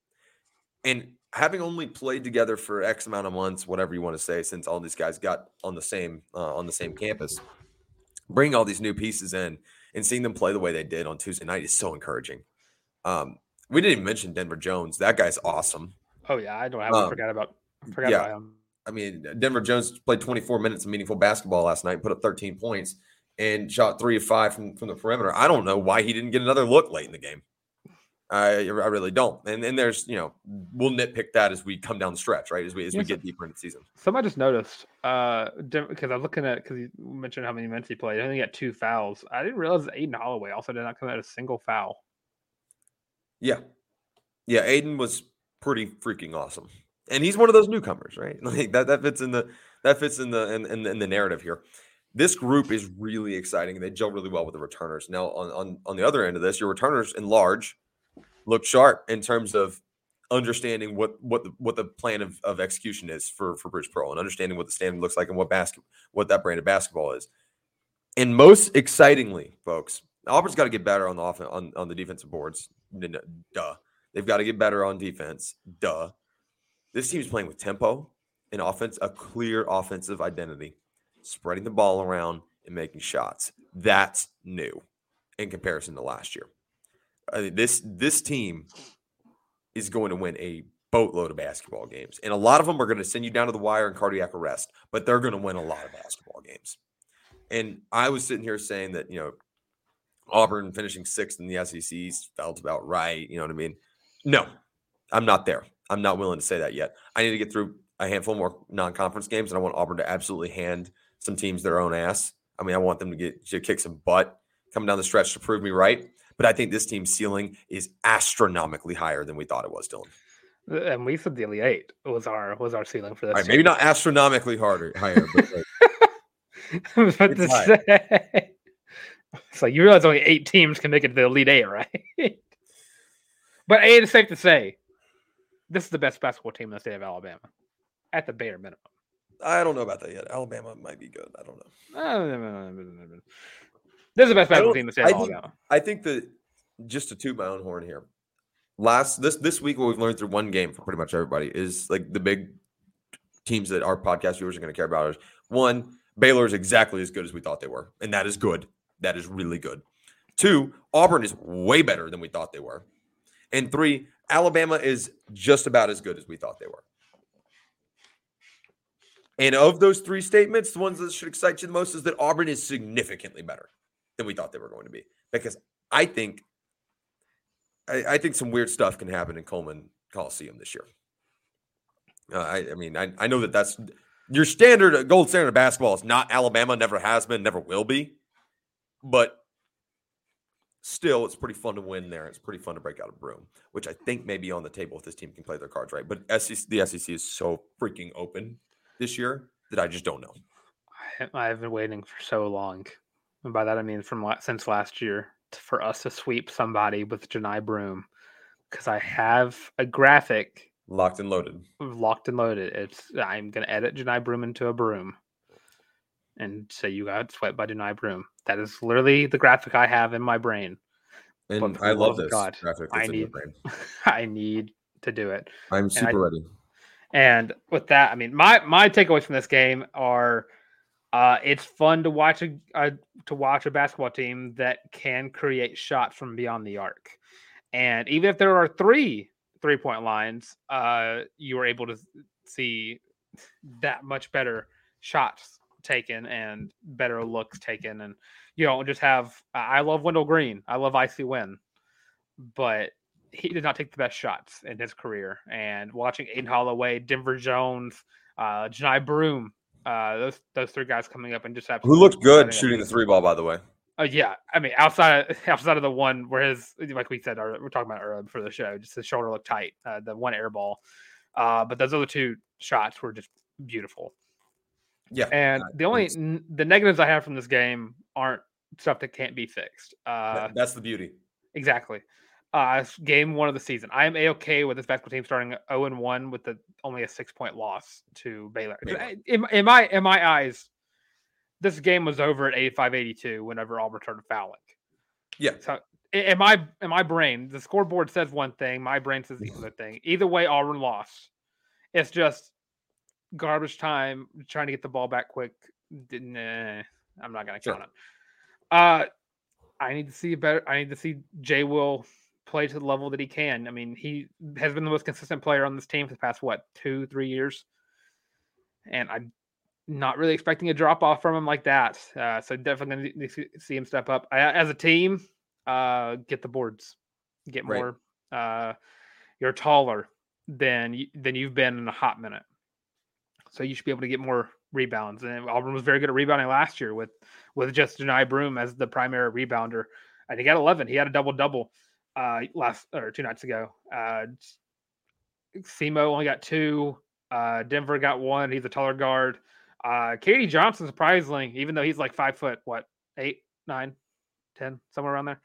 Speaker 3: And having only played together for X amount of months, whatever you want to say, since all these guys got on the same uh, on the same campus, bringing all these new pieces in and seeing them play the way they did on Tuesday night is so encouraging. Um, we didn't even mention Denver Jones. That guy's awesome.
Speaker 2: Oh yeah, I don't. I um, forgot about forgot yeah. about him.
Speaker 3: I mean, Denver Jones played 24 minutes of meaningful basketball last night, put up 13 points, and shot three of five from, from the perimeter. I don't know why he didn't get another look late in the game. I, I really don't. And then there's, you know, we'll nitpick that as we come down the stretch, right? As we as we get deeper into the season.
Speaker 2: Some I just noticed, uh, because I was looking at because you mentioned how many minutes he played. I think he got two fouls. I didn't realize Aden Holloway also did not come out a single foul.
Speaker 3: Yeah, yeah. Aden was pretty freaking awesome, and he's one of those newcomers, right? Like that that fits in the that fits in the in, in, in the narrative here. This group is really exciting. They gel really well with the returners. Now, on, on on the other end of this, your returners in large look sharp in terms of understanding what what the what the plan of, of execution is for for Bruce Pearl and understanding what the standard looks like and what basket what that brand of basketball is. And most excitingly, folks, Auburn's got to get better on the offense on, on the defensive boards. Duh. They've got to get better on defense. Duh. This team is playing with tempo and offense, a clear offensive identity, spreading the ball around and making shots. That's new in comparison to last year. I mean, this this team is going to win a boatload of basketball games, and a lot of them are going to send you down to the wire and cardiac arrest. But they're going to win a lot of basketball games. And I was sitting here saying that you know Auburn finishing sixth in the SEC felt about right. You know what I mean? No, I'm not there. I'm not willing to say that yet. I need to get through a handful more non-conference games, and I want Auburn to absolutely hand some teams their own ass. I mean, I want them to get to kick some butt coming down the stretch to prove me right. But I think this team's ceiling is astronomically higher than we thought it was, Dylan.
Speaker 2: Uh, and we said the Elite Eight was our was our ceiling for this.
Speaker 3: Right, maybe not astronomically harder higher, but
Speaker 2: like, but to say, so you realize only eight teams can make it to the Elite Eight, right? but it is safe to say this is the best basketball team in the state of Alabama, at the bare minimum.
Speaker 3: I don't know about that yet. Alabama might be good. I don't know.
Speaker 2: This is the best basketball team in the state
Speaker 3: I think, I think that just to toot my own horn here. Last this this week, what we've learned through one game for pretty much everybody is like the big teams that our podcast viewers are going to care about is one, Baylor is exactly as good as we thought they were, and that is good. That is really good. Two, Auburn is way better than we thought they were, and three, Alabama is just about as good as we thought they were. And of those three statements, the ones that should excite you the most is that Auburn is significantly better than we thought they were going to be. Because I think, I, I think some weird stuff can happen in Coleman Coliseum this year. Uh, I, I mean, I, I know that that's your standard gold standard of basketball is not Alabama, never has been, never will be. But still, it's pretty fun to win there. It's pretty fun to break out a broom, which I think may be on the table if this team can play their cards right. But SEC, the SEC is so freaking open this year that I just don't know.
Speaker 2: I have been waiting for so long, and by that I mean from la- since last year for us to sweep somebody with Johni Broome, because I have a graphic
Speaker 3: Locked and loaded.
Speaker 2: locked and loaded. It's I'm gonna edit Johni Broome into a broom, and say you got swept by Johni Broome. That is literally the graphic I have in my brain.
Speaker 3: And I love this
Speaker 2: God,
Speaker 3: graphic.
Speaker 2: I
Speaker 3: that's in my
Speaker 2: need-
Speaker 3: brain.
Speaker 2: I need to do it.
Speaker 3: I'm
Speaker 2: I-
Speaker 3: super ready.
Speaker 2: And with that, I mean, my my takeaways from this game are, uh, it's fun to watch a, to watch a basketball team that can create shots from beyond the arc, and even if there are three three point lines, uh, you are able to see that much better shots taken and better looks taken, and you don't just have. I love Wendell Green. I love Icy Win, but he did not take the best shots in his career. And watching Aden Holloway, Denver Jones, uh, Johni Broome, uh, those those three guys coming up and just
Speaker 3: have
Speaker 2: Who
Speaker 3: looked good shooting the three ball, by the way.
Speaker 2: Uh, yeah, I mean, outside of, outside of the one where his like we said, or we're talking about earlier before the show, just his shoulder looked tight. Uh, the one air ball, uh, but those other two shots were just beautiful.
Speaker 3: Yeah.
Speaker 2: And the only n- the negatives I have from this game aren't stuff that can't be fixed. Uh,
Speaker 3: that- that's the beauty.
Speaker 2: Exactly. Uh, game one of the season. I am a okay with this basketball team starting 0 and 1 with the only a six point loss to Baylor.
Speaker 3: Baylor.
Speaker 2: In, in my in my eyes, this game was over at 85 82 whenever Auburn started fouling.
Speaker 3: Yeah.
Speaker 2: So in my in my brain, the scoreboard says one thing, my brain says the other thing. Either way, Auburn lost. It's just garbage time, trying to get the ball back quick. Nah, I'm not gonna
Speaker 3: Sure.
Speaker 2: count it. Uh I need to see a better. I need to see Jay Will play to the level that he can. I mean, he has been the most consistent player on this team for the past what two, three years, and I'm not really expecting a drop off from him like that. Uh, so definitely going to see- him step up I, as a team. Uh, get the boards, get
Speaker 3: Right.
Speaker 2: more. Uh, you're taller than you, than you've been in a hot minute, so you should be able to get more rebounds. And Auburn was very good at rebounding last year with with just Johni Broome as the primary rebounder, and he got 11. He had a double double uh, last or two nights ago. Uh, Semo only got two. Uh, Denver got one. He's a taller guard. Uh, KD Johnson, surprisingly, even though he's like five foot, what eight, nine, ten, somewhere around there.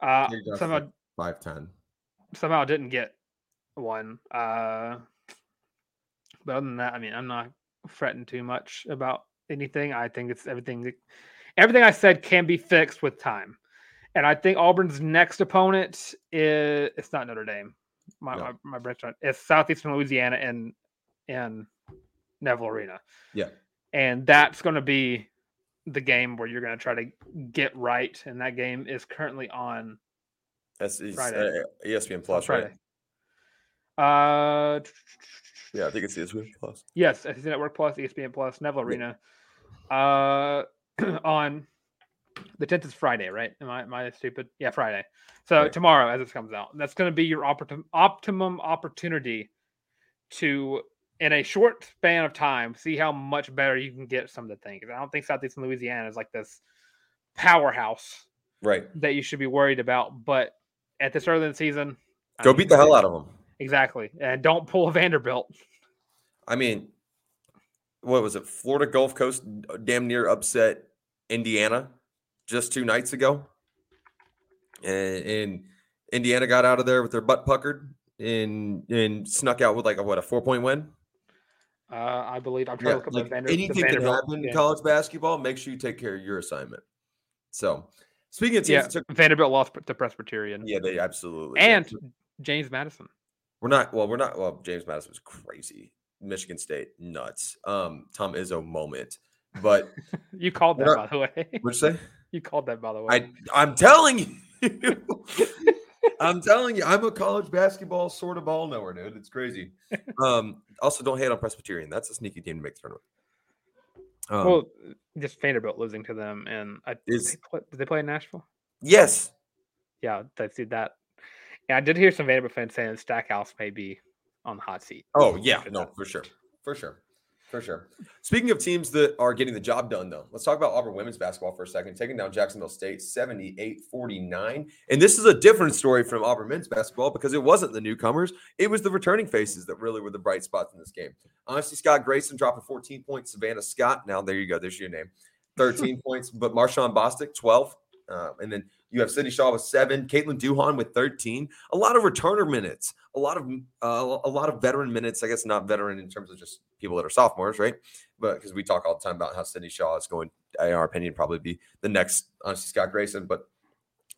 Speaker 2: Uh, somehow,
Speaker 3: Five ten.
Speaker 2: somehow didn't get one. Uh, but other than that, I mean, I'm not fretting too much about anything. I think it's everything. that- Everything I said can be fixed with time, and I think Auburn's next opponent is it's not Notre Dame. My
Speaker 3: No.
Speaker 2: my, my brain's trying. It's Southeastern Louisiana and and Neville Arena,
Speaker 3: Yeah.
Speaker 2: and that's going to be the game where you're going to try to get right. And that game is currently on
Speaker 3: That's it's,
Speaker 2: Friday.
Speaker 3: uh, ESPN Plus, right?
Speaker 2: Friday. Uh,
Speaker 3: Yeah, I think it's ESPN Plus.
Speaker 2: Yes, SEC Network Plus, ESPN Plus, Neville Arena. Uh, on the tenth is Friday, right? Am I am I stupid? Yeah, Friday. So
Speaker 3: Right.
Speaker 2: tomorrow, as this comes out, that's going to be your opportun- optimum opportunity to, in a short span of time, see how much better you can get some of the things. I don't think Southeastern Louisiana is like this powerhouse
Speaker 3: Right.
Speaker 2: that you should be worried about, but at this early in the season, I
Speaker 3: Go
Speaker 2: mean,
Speaker 3: beat the hell out of them.
Speaker 2: Exactly, and don't pull a Vanderbilt.
Speaker 3: I mean, what was it? Florida Gulf Coast damn near upset Indiana just two nights ago. And, and Indiana got out of there with their butt puckered and and snuck out with like a what a four point win.
Speaker 2: Uh, I believe I'm trying
Speaker 3: Yeah,
Speaker 2: to look up
Speaker 3: like
Speaker 2: Vander,
Speaker 3: anything can happen in college basketball. Make sure you take care of your assignment. So, speaking of teams,
Speaker 2: Yeah,
Speaker 3: took,
Speaker 2: Vanderbilt lost to Presbyterian
Speaker 3: yeah, they absolutely did.
Speaker 2: and James Madison.
Speaker 3: We're not well, we're not well, James Madison was crazy. Michigan State, nuts. Um, Tom Izzo moment. But
Speaker 2: You called that, by the way.
Speaker 3: what'd you say?
Speaker 2: You called that, by the way.
Speaker 3: I I'm telling you. I'm telling you, I'm a college basketball sort of ball knower, dude. It's crazy. Um, also, don't hate on Presbyterian. That's a sneaky team to make the tournament. Um,
Speaker 2: well, just Vanderbilt losing to them, and I
Speaker 3: Is-
Speaker 2: they play, did they play in Nashville?
Speaker 3: yes,
Speaker 2: Yeah, I see that. And I did hear some Vanderbilt fans saying Stackhouse may be on the hot seat.
Speaker 3: Oh yeah, no,
Speaker 2: that.
Speaker 3: for sure, for sure, for sure. Speaking of teams that are getting the job done, though, let's talk about Auburn women's basketball for a second. Taking down Jacksonville State 78-49. And this is a different story from Auburn men's basketball because it wasn't the newcomers, it was the returning faces that really were the bright spots in this game. Honesty, Scott Grayson dropping 14 points, Savannah Scott. Now there you go, there's your name. 13 points, but Marshawn Bostic, 12. Uh, and then you have Sydney Shaw with seven, Kaitlyn Duhon with 13. A lot of returner minutes, a lot of uh, a lot of veteran minutes. I guess not veteran in terms of just people that are sophomores, right? But because we talk all the time about how Sydney Shaw is going, in our opinion, probably be the next Honesty Scott Grayson. But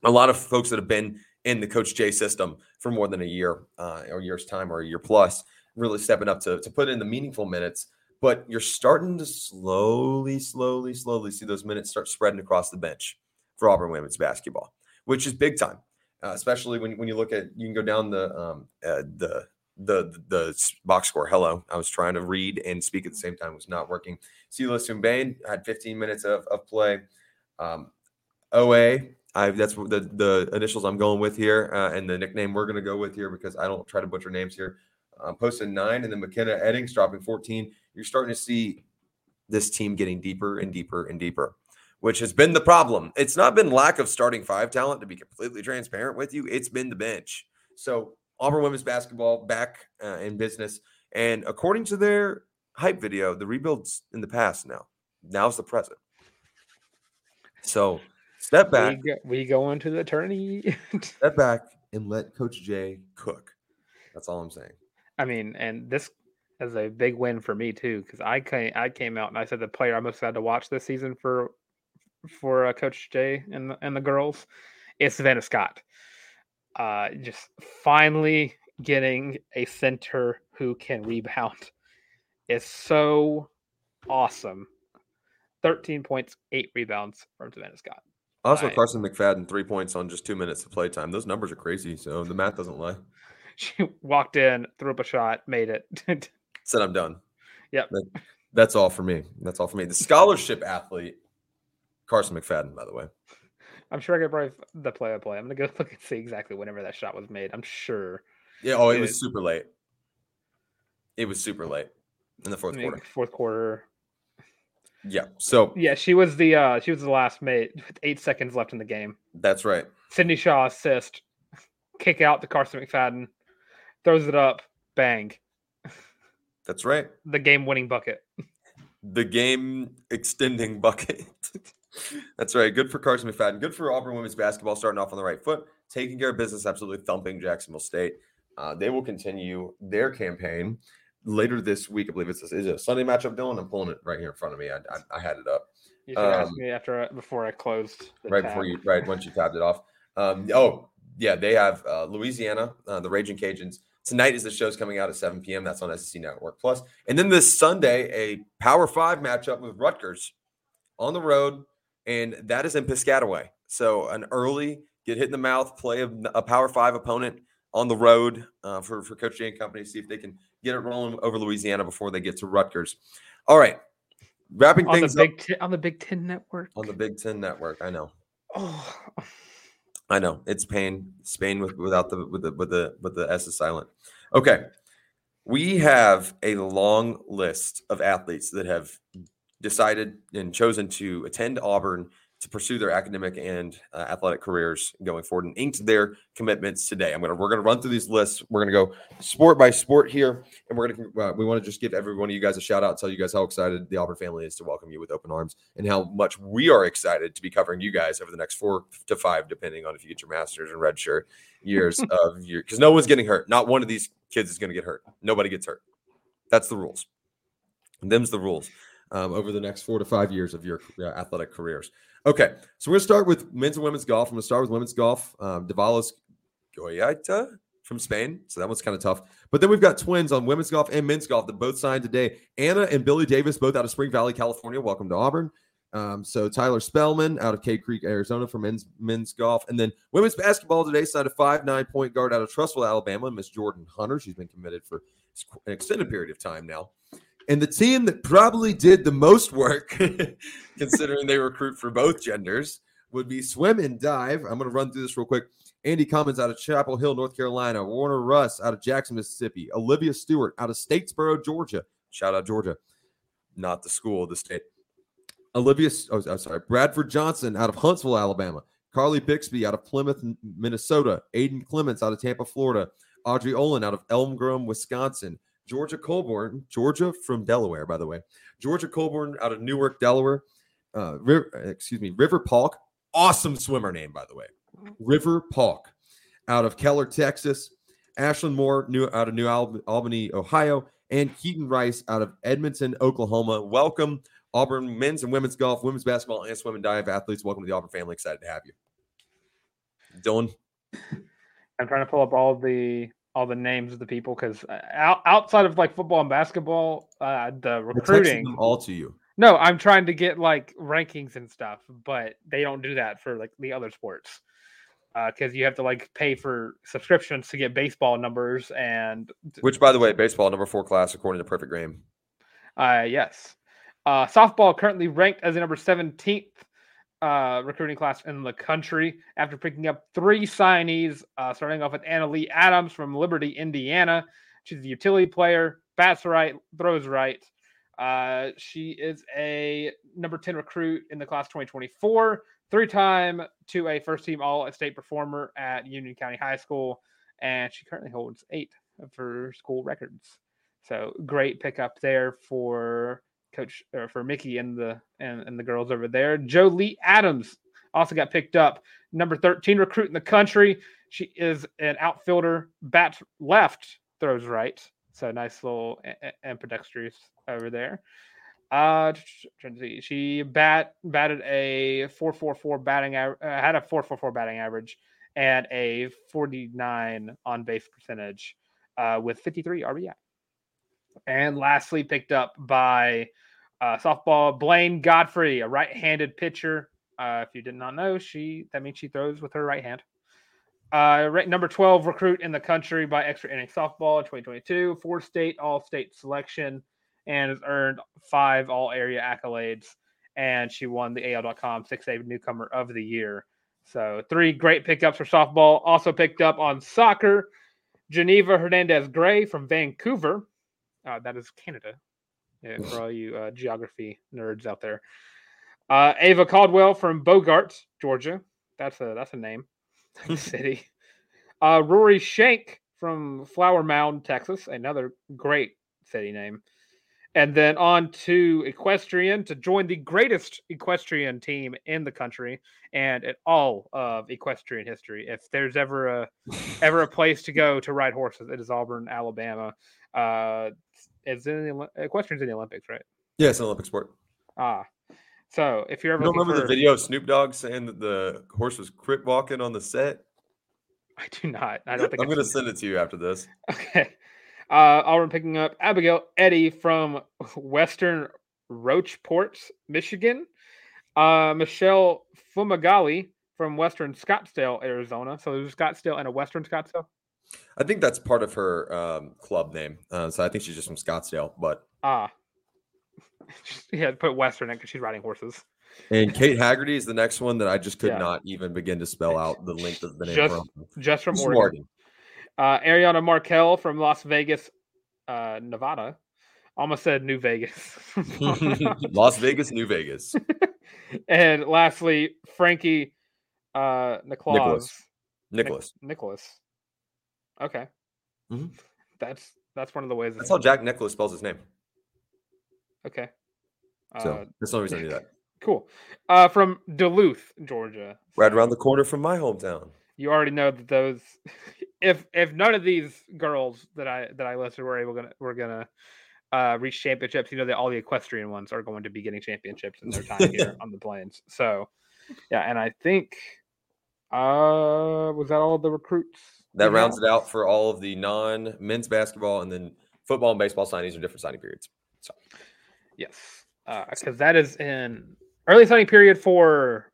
Speaker 3: a lot of folks that have been in the Coach J system for more than a year uh, or year's time or a year plus, really stepping up to to put in the meaningful minutes. But you're starting to slowly, slowly, slowly see those minutes start spreading across the bench for Auburn women's basketball, which is big time. Uh, especially when, when you look at you can go down the um, uh, the the the box score. Hello, I was trying to read and speak at the same time. It was not working. Sila Sumbain had 15 minutes of, of play. Um, OA, I that's the the initials I'm going with here, uh, and the nickname we're going to go with here because I don't try to butcher names here. Um, posted nine, and then McKenna Eddings dropping 14. You're starting to see this team getting deeper and deeper and deeper which has been the problem. It's not been lack of starting five talent, to be completely transparent with you. It's been the bench. So Auburn women's basketball back uh, in business, and according to their hype video, the rebuilds in the past now. Now's the present. So step back,
Speaker 2: We go, we go into the tourney.
Speaker 3: step back, and let Coach Jay cook. That's all I'm saying.
Speaker 2: I mean, and this is a big win for me too because I came I came out and I said the player I'm most excited to watch this season for for uh, Coach Jay and the, and the girls it's Savannah Scott. Uh, just finally getting a center who can rebound is so awesome. 13 points, eight rebounds from Savannah Scott.
Speaker 3: Also. Carson McFadden, three points on just two minutes of playtime. Those numbers are crazy. So the math doesn't lie.
Speaker 2: She walked in, threw up a shot, made it.
Speaker 3: Said I'm done.
Speaker 2: Yep.
Speaker 3: That's all for me. That's all for me. The scholarship athlete, Carson McFadden, by the way.
Speaker 2: I'm sure I could probably the play by play. I'm gonna go look and see exactly whenever that shot was made. I'm sure.
Speaker 3: Yeah. Oh, it
Speaker 2: Dude.
Speaker 3: was super late. It was super late in the fourth
Speaker 2: I mean,
Speaker 3: quarter.
Speaker 2: Fourth quarter.
Speaker 3: Yeah. So
Speaker 2: Yeah, she was the uh she was the last mate with eight seconds left in the game.
Speaker 3: that's right.
Speaker 2: Sydney Shaw assist, kick out to Carson McFadden, throws it up, bang,
Speaker 3: That's right.
Speaker 2: the game winning bucket.
Speaker 3: The game extending bucket. That's right. Good for Carson McFadden. Good for Auburn women's basketball starting off on the right foot, taking care of business, absolutely thumping Jacksonville State. Uh, they will continue their campaign later this week. I believe it's a, is it a Sunday matchup, Dylan. I'm pulling it right here in front of me. I, I, I had it up.
Speaker 2: You should ask
Speaker 3: Um,
Speaker 2: me after I- before I closed. the
Speaker 3: right
Speaker 2: tab.
Speaker 3: before you right once you tapped it off. Um, oh yeah, they have uh, Louisiana, uh, the Raging Cajuns. Tonight is the show's coming out at 7 p.m. That's on SEC Network Plus. And then this Sunday, a Power Five matchup with Rutgers on the road, and that is in Piscataway. So an early get hit in the mouth, play a, a Power Five opponent on the road uh, for for Coach J and company. See if they can get it rolling over Louisiana before they get to Rutgers. All right, wrapping
Speaker 2: on the
Speaker 3: things up
Speaker 2: Big Ten, on the Big Ten network.
Speaker 3: on the Big Ten Network. I know.
Speaker 2: Oh,
Speaker 3: I know it's pain. Spain with without the with the with the with the S is silent. Okay, we have a long list of athletes that have decided and chosen to attend Auburn to pursue their academic and uh, athletic careers going forward and inked their commitments today. I'm gonna we're gonna run through these lists. We're gonna go sport by sport here, and we're gonna uh, we want to just give every one of you guys a shout out, tell you guys how excited the Auburn family is to welcome you with open arms, and how much we are excited to be covering you guys over the next four to five, depending on if you get your masters and red shirt years of your because no one's getting hurt. Not one of these kids is gonna get hurt. Nobody gets hurt. That's the rules. Them's the rules um, over the next four to five years of your uh, athletic careers. Okay, so we're gonna start with men's and women's golf. I'm gonna start with women's golf. Um, Davalos Goyata from Spain, so that one's kind of tough. But then we've got twins on women's golf and men's golf that both signed today. Anna and Billy Davis, both out of Spring Valley, California. Welcome to Auburn. Um, so Tyler Spellman out of Cave Creek, Arizona for men's men's golf, and then women's basketball today signed a five nine point guard out of Trussville, Alabama, Miss Jordan Hunter. She's been committed for an extended period of time now. And the team that probably did the most work, considering they recruit for both genders, would be swim and dive. I'm going to run through this real quick. Andy Cummins out of Chapel Hill, North Carolina. Warner Russ out of Jackson, Mississippi. Olivia Stewart out of Statesboro, Georgia. Shout out Georgia, not the school, the state. Olivia, oh, I'm sorry, Bradford Johnson out of Huntsville, Alabama. Carly Bixby out of Plymouth, Minnesota. Aiden Clements out of Tampa, Florida. Audrey Olin out of Elm Grove, Wisconsin. Georgia Colborn, Georgia from Delaware, by the way. Georgia Colborn out of Newark, Delaware. Uh, River, excuse me, River Palk. Awesome swimmer name, by the way. River Palk out of Keller, Texas. Ashlyn Moore new, out of New Albany, Ohio. And Keaton Rice out of Edmonton, Oklahoma. Welcome, Auburn men's and women's golf, women's basketball, and swim and dive athletes. Welcome to the Auburn family. Excited to have you. Dylan.
Speaker 2: I'm trying to pull up all the all the names of the people because uh, out, outside of like football and basketball, uh, the recruiting
Speaker 3: them all to you.
Speaker 2: No, I'm trying to get like rankings and stuff, but they don't do that for like the other sports because uh, you have to like pay for subscriptions to get baseball numbers and
Speaker 3: which, by the way, baseball number four class according to Perfect Game.
Speaker 2: Uh, yes. Uh, softball currently ranked as the number 17th uh, recruiting class in the country after picking up three signees, uh, starting off with Anna Lee Adams from Liberty, Indiana. She's a utility player, bats right, throws right. Uh, she is a number 10 recruit in the class 2024, three time to a first team all state performer at Union County High School, and she currently holds eight of her school records. So great pickup there for coach or for Mickey and the and, and the girls over there. Jolie Adams also got picked up, number 13 recruit in the country. She is an outfielder, bats left, throws right. So nice little ambidextrous over there. Uh. She bat batted a 444 batting uh, had a 444 batting average and a 49 on base percentage uh, with 53 RBI. And lastly, picked up by uh, softball, Blaine Godfrey, a right-handed pitcher. Uh, if you did not know, she that means she throws with her right hand. Uh, right, number 12 recruit in the country by extra inning softball 2022, four state all state selection, and has earned five all area accolades. And she won the AL.com 6A newcomer of the year. So, three great pickups for softball. Also picked up on soccer, Geneva Hernandez Gray from Vancouver. Uh, that is Canada, yeah, for all you uh, geography nerds out there. Uh, Ava Caldwell from Bogart, Georgia. That's a that's a name. city. Uh, Rory Shank from Flower Mound, Texas. Another great city name. And then on to equestrian to join the greatest equestrian team in the country and in all of equestrian history. If there's ever a ever a place to go to ride horses, it is Auburn, Alabama. Uh, it's in the equestrian's in the Olympics, right?
Speaker 3: Yeah, it's an Olympic sport.
Speaker 2: Ah, so if you're ever
Speaker 3: you remember for... the video of Snoop Dogg saying that the horse was crip walking on the set,
Speaker 2: I do not. I don't think
Speaker 3: I'm going to send it to you after this.
Speaker 2: Okay. Uh, Auburn picking up Abigail Eddy from Western Rocheport, Michigan. Uh, Michelle Fumagalli from Western Scottsdale, Arizona. So there's Scottsdale and a Western Scottsdale.
Speaker 3: I think that's part of her um, club name. Uh, so I think she's just from Scottsdale. But
Speaker 2: ah, yeah, put Western in because she's riding horses.
Speaker 3: And Kate Haggerty is the next one that I just could yeah. not even begin to spell out the length of the name.
Speaker 2: Just,
Speaker 3: from.
Speaker 2: just from Oregon. Oregon. Uh, Ariana Markel from Las Vegas, uh, Nevada. Almost said New Vegas.
Speaker 3: Las Vegas, New Vegas.
Speaker 2: and lastly, Frankie uh,
Speaker 3: Nicholas. Nicholas.
Speaker 2: Nicholas. Okay. Mm-hmm. That's that's one of the ways.
Speaker 3: That's how Jack Nicklaus spells his name.
Speaker 2: Okay.
Speaker 3: So uh, that's the only reason I knew that.
Speaker 2: Cool. Uh, from Duluth, Georgia.
Speaker 3: Right around the corner from my hometown.
Speaker 2: You already know that those. If if none of these girls that I that I listed were able to were gonna uh, reach championships, you know that all the equestrian ones are going to be getting championships in their time here on the plains. So, yeah, and I think uh was that all the recruits?
Speaker 3: That rounds it out for all of the non men's basketball and then football and baseball signings are different signing periods. So,
Speaker 2: yes, because uh, that is in Early signing period for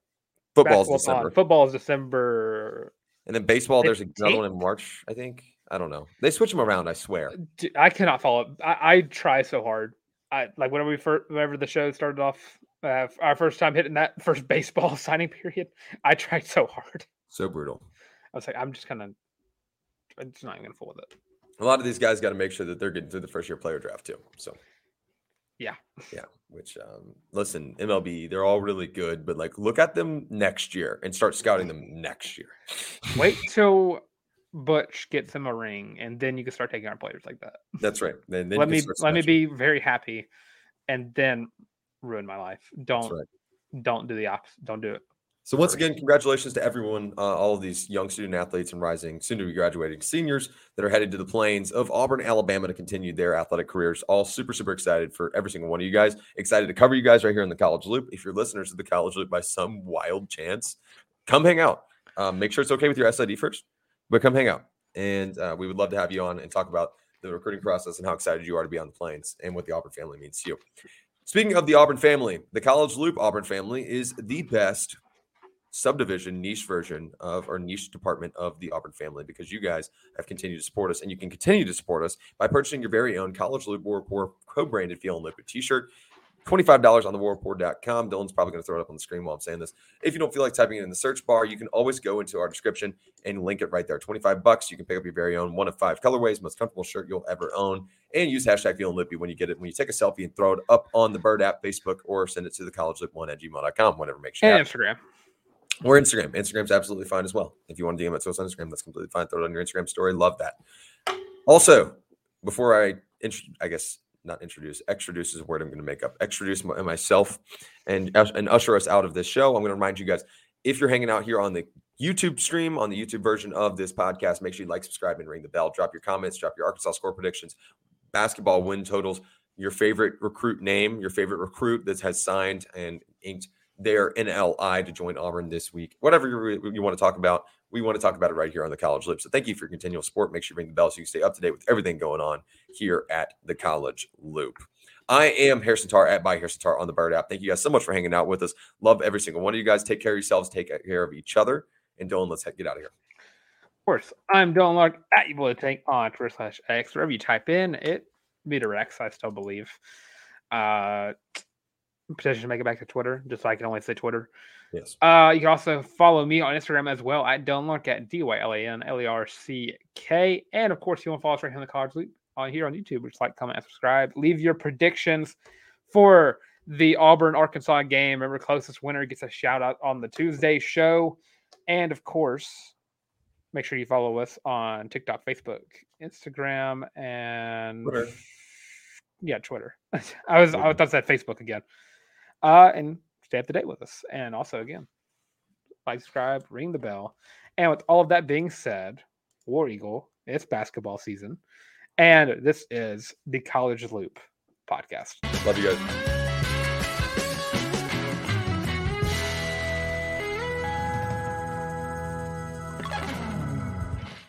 Speaker 3: Football's
Speaker 2: basketball
Speaker 3: December.
Speaker 2: on. Football is December.
Speaker 3: And then baseball, there's another
Speaker 2: 15th?
Speaker 3: one in March, I think. I don't know. They switch them around, I swear.
Speaker 2: I cannot follow. I, I try so hard. I like whenever we first, whenever the show started off, uh, our first time hitting that first baseball signing period. I tried so hard.
Speaker 3: So brutal.
Speaker 2: I was like, I'm just kind of, not even gonna fool with it.
Speaker 3: A lot of these guys got to make sure that they're getting through the first year player draft too. So
Speaker 2: Yeah.
Speaker 3: yeah. Which um, listen, MLB, they're all really good, but like look at them next year and start scouting them next year.
Speaker 2: Wait till Butch gets him a ring, and then you can start taking our players like that.
Speaker 3: That's right. Then, then
Speaker 2: let me let me be very happy, and then ruin my life. Don't
Speaker 3: right.
Speaker 2: don't do the opposite. Don't do it.
Speaker 3: So once again, congratulations to everyone, uh, all of these young student athletes and rising, soon to be graduating seniors that are headed to the plains of Auburn, Alabama to continue their athletic careers. All super, super excited for every single one of you guys. Excited to cover you guys right here in the College Loop. If you're listeners of the College Loop by some wild chance, come hang out. Um, make sure it's okay with your SID first, but come hang out. And uh, we would love to have you on and talk about the recruiting process and how excited you are to be on the plains and what the Auburn family means to you. Speaking of the Auburn family, the College Loop Auburn family is the best subdivision niche version of our niche department of the Auburn family because you guys have continued to support us and you can continue to support us by purchasing your very own College Loop War Report co-branded Feeling Loopy t-shirt. $25 on the warreport.com. Dylan's probably going to throw it up on the screen while I'm saying this. If you don't feel like typing it in the search bar, you can always go into our description and link it right there. 25 bucks. You can pick up your very own one of five colorways, most comfortable shirt you'll ever own, and use hashtag feeling loopy when you get it. When you take a selfie and throw it up on the Bird app, Facebook, or send it to the college loop one at gmail.com, whatever makes you
Speaker 2: And
Speaker 3: happy.
Speaker 2: Instagram.
Speaker 3: Or Instagram. Instagram's absolutely fine as well. If you want to DM it to us on Instagram, that's completely fine. Throw it on your Instagram story. Love that. Also, before I, int- I guess not introduce, extroduce is a word I'm going to make up. Extroduce my, myself and and usher us out of this show. I'm going to remind you guys if you're hanging out here on the YouTube stream, on the YouTube version of this podcast, make sure you like, subscribe, and ring the bell. Drop your comments, drop your Arkansas score predictions, basketball win totals, your favorite recruit name, your favorite recruit that has signed and inked their NLI to join Auburn this week. Whatever you, you want to talk about, we want to talk about it right here on the College Loop. So thank you for your continual support. Make sure you ring the bell so you stay up to date with everything going on here at the College Loop. I am Harrison Tarr at by Harrison Tarr on the Bird app. Thank you guys so much for hanging out with us. Love every single one of you guys. Take care of yourselves. Take care of each other. And Dylan, let's get out of here.
Speaker 2: Of course, I'm Dylan Larck at you boy tank on Twitter slash X. Wherever you type in, it redirects. I still believe. Uh, potentially to make it back to Twitter, just so I can only say Twitter.
Speaker 3: Yes.
Speaker 2: Uh, you can also follow me on Instagram as well at Dylan Larck at D Y L A N L E R C K. And of course, you want to follow us right here on the College Loop on here on YouTube, which like, comment, and subscribe. Leave your predictions for the Auburn Arkansas game. Remember, closest winner gets a shout out on the Tuesday show. And of course, make sure you follow us on TikTok, Facebook, Instagram, and
Speaker 3: Twitter.
Speaker 2: yeah, Twitter. I was I thought I said Facebook again. Uh, and stay up to date with us. And also, again, like, subscribe, ring the bell. And with all of that being said, War Eagle, it's basketball season, and this is the College Loop podcast.
Speaker 3: Love you guys.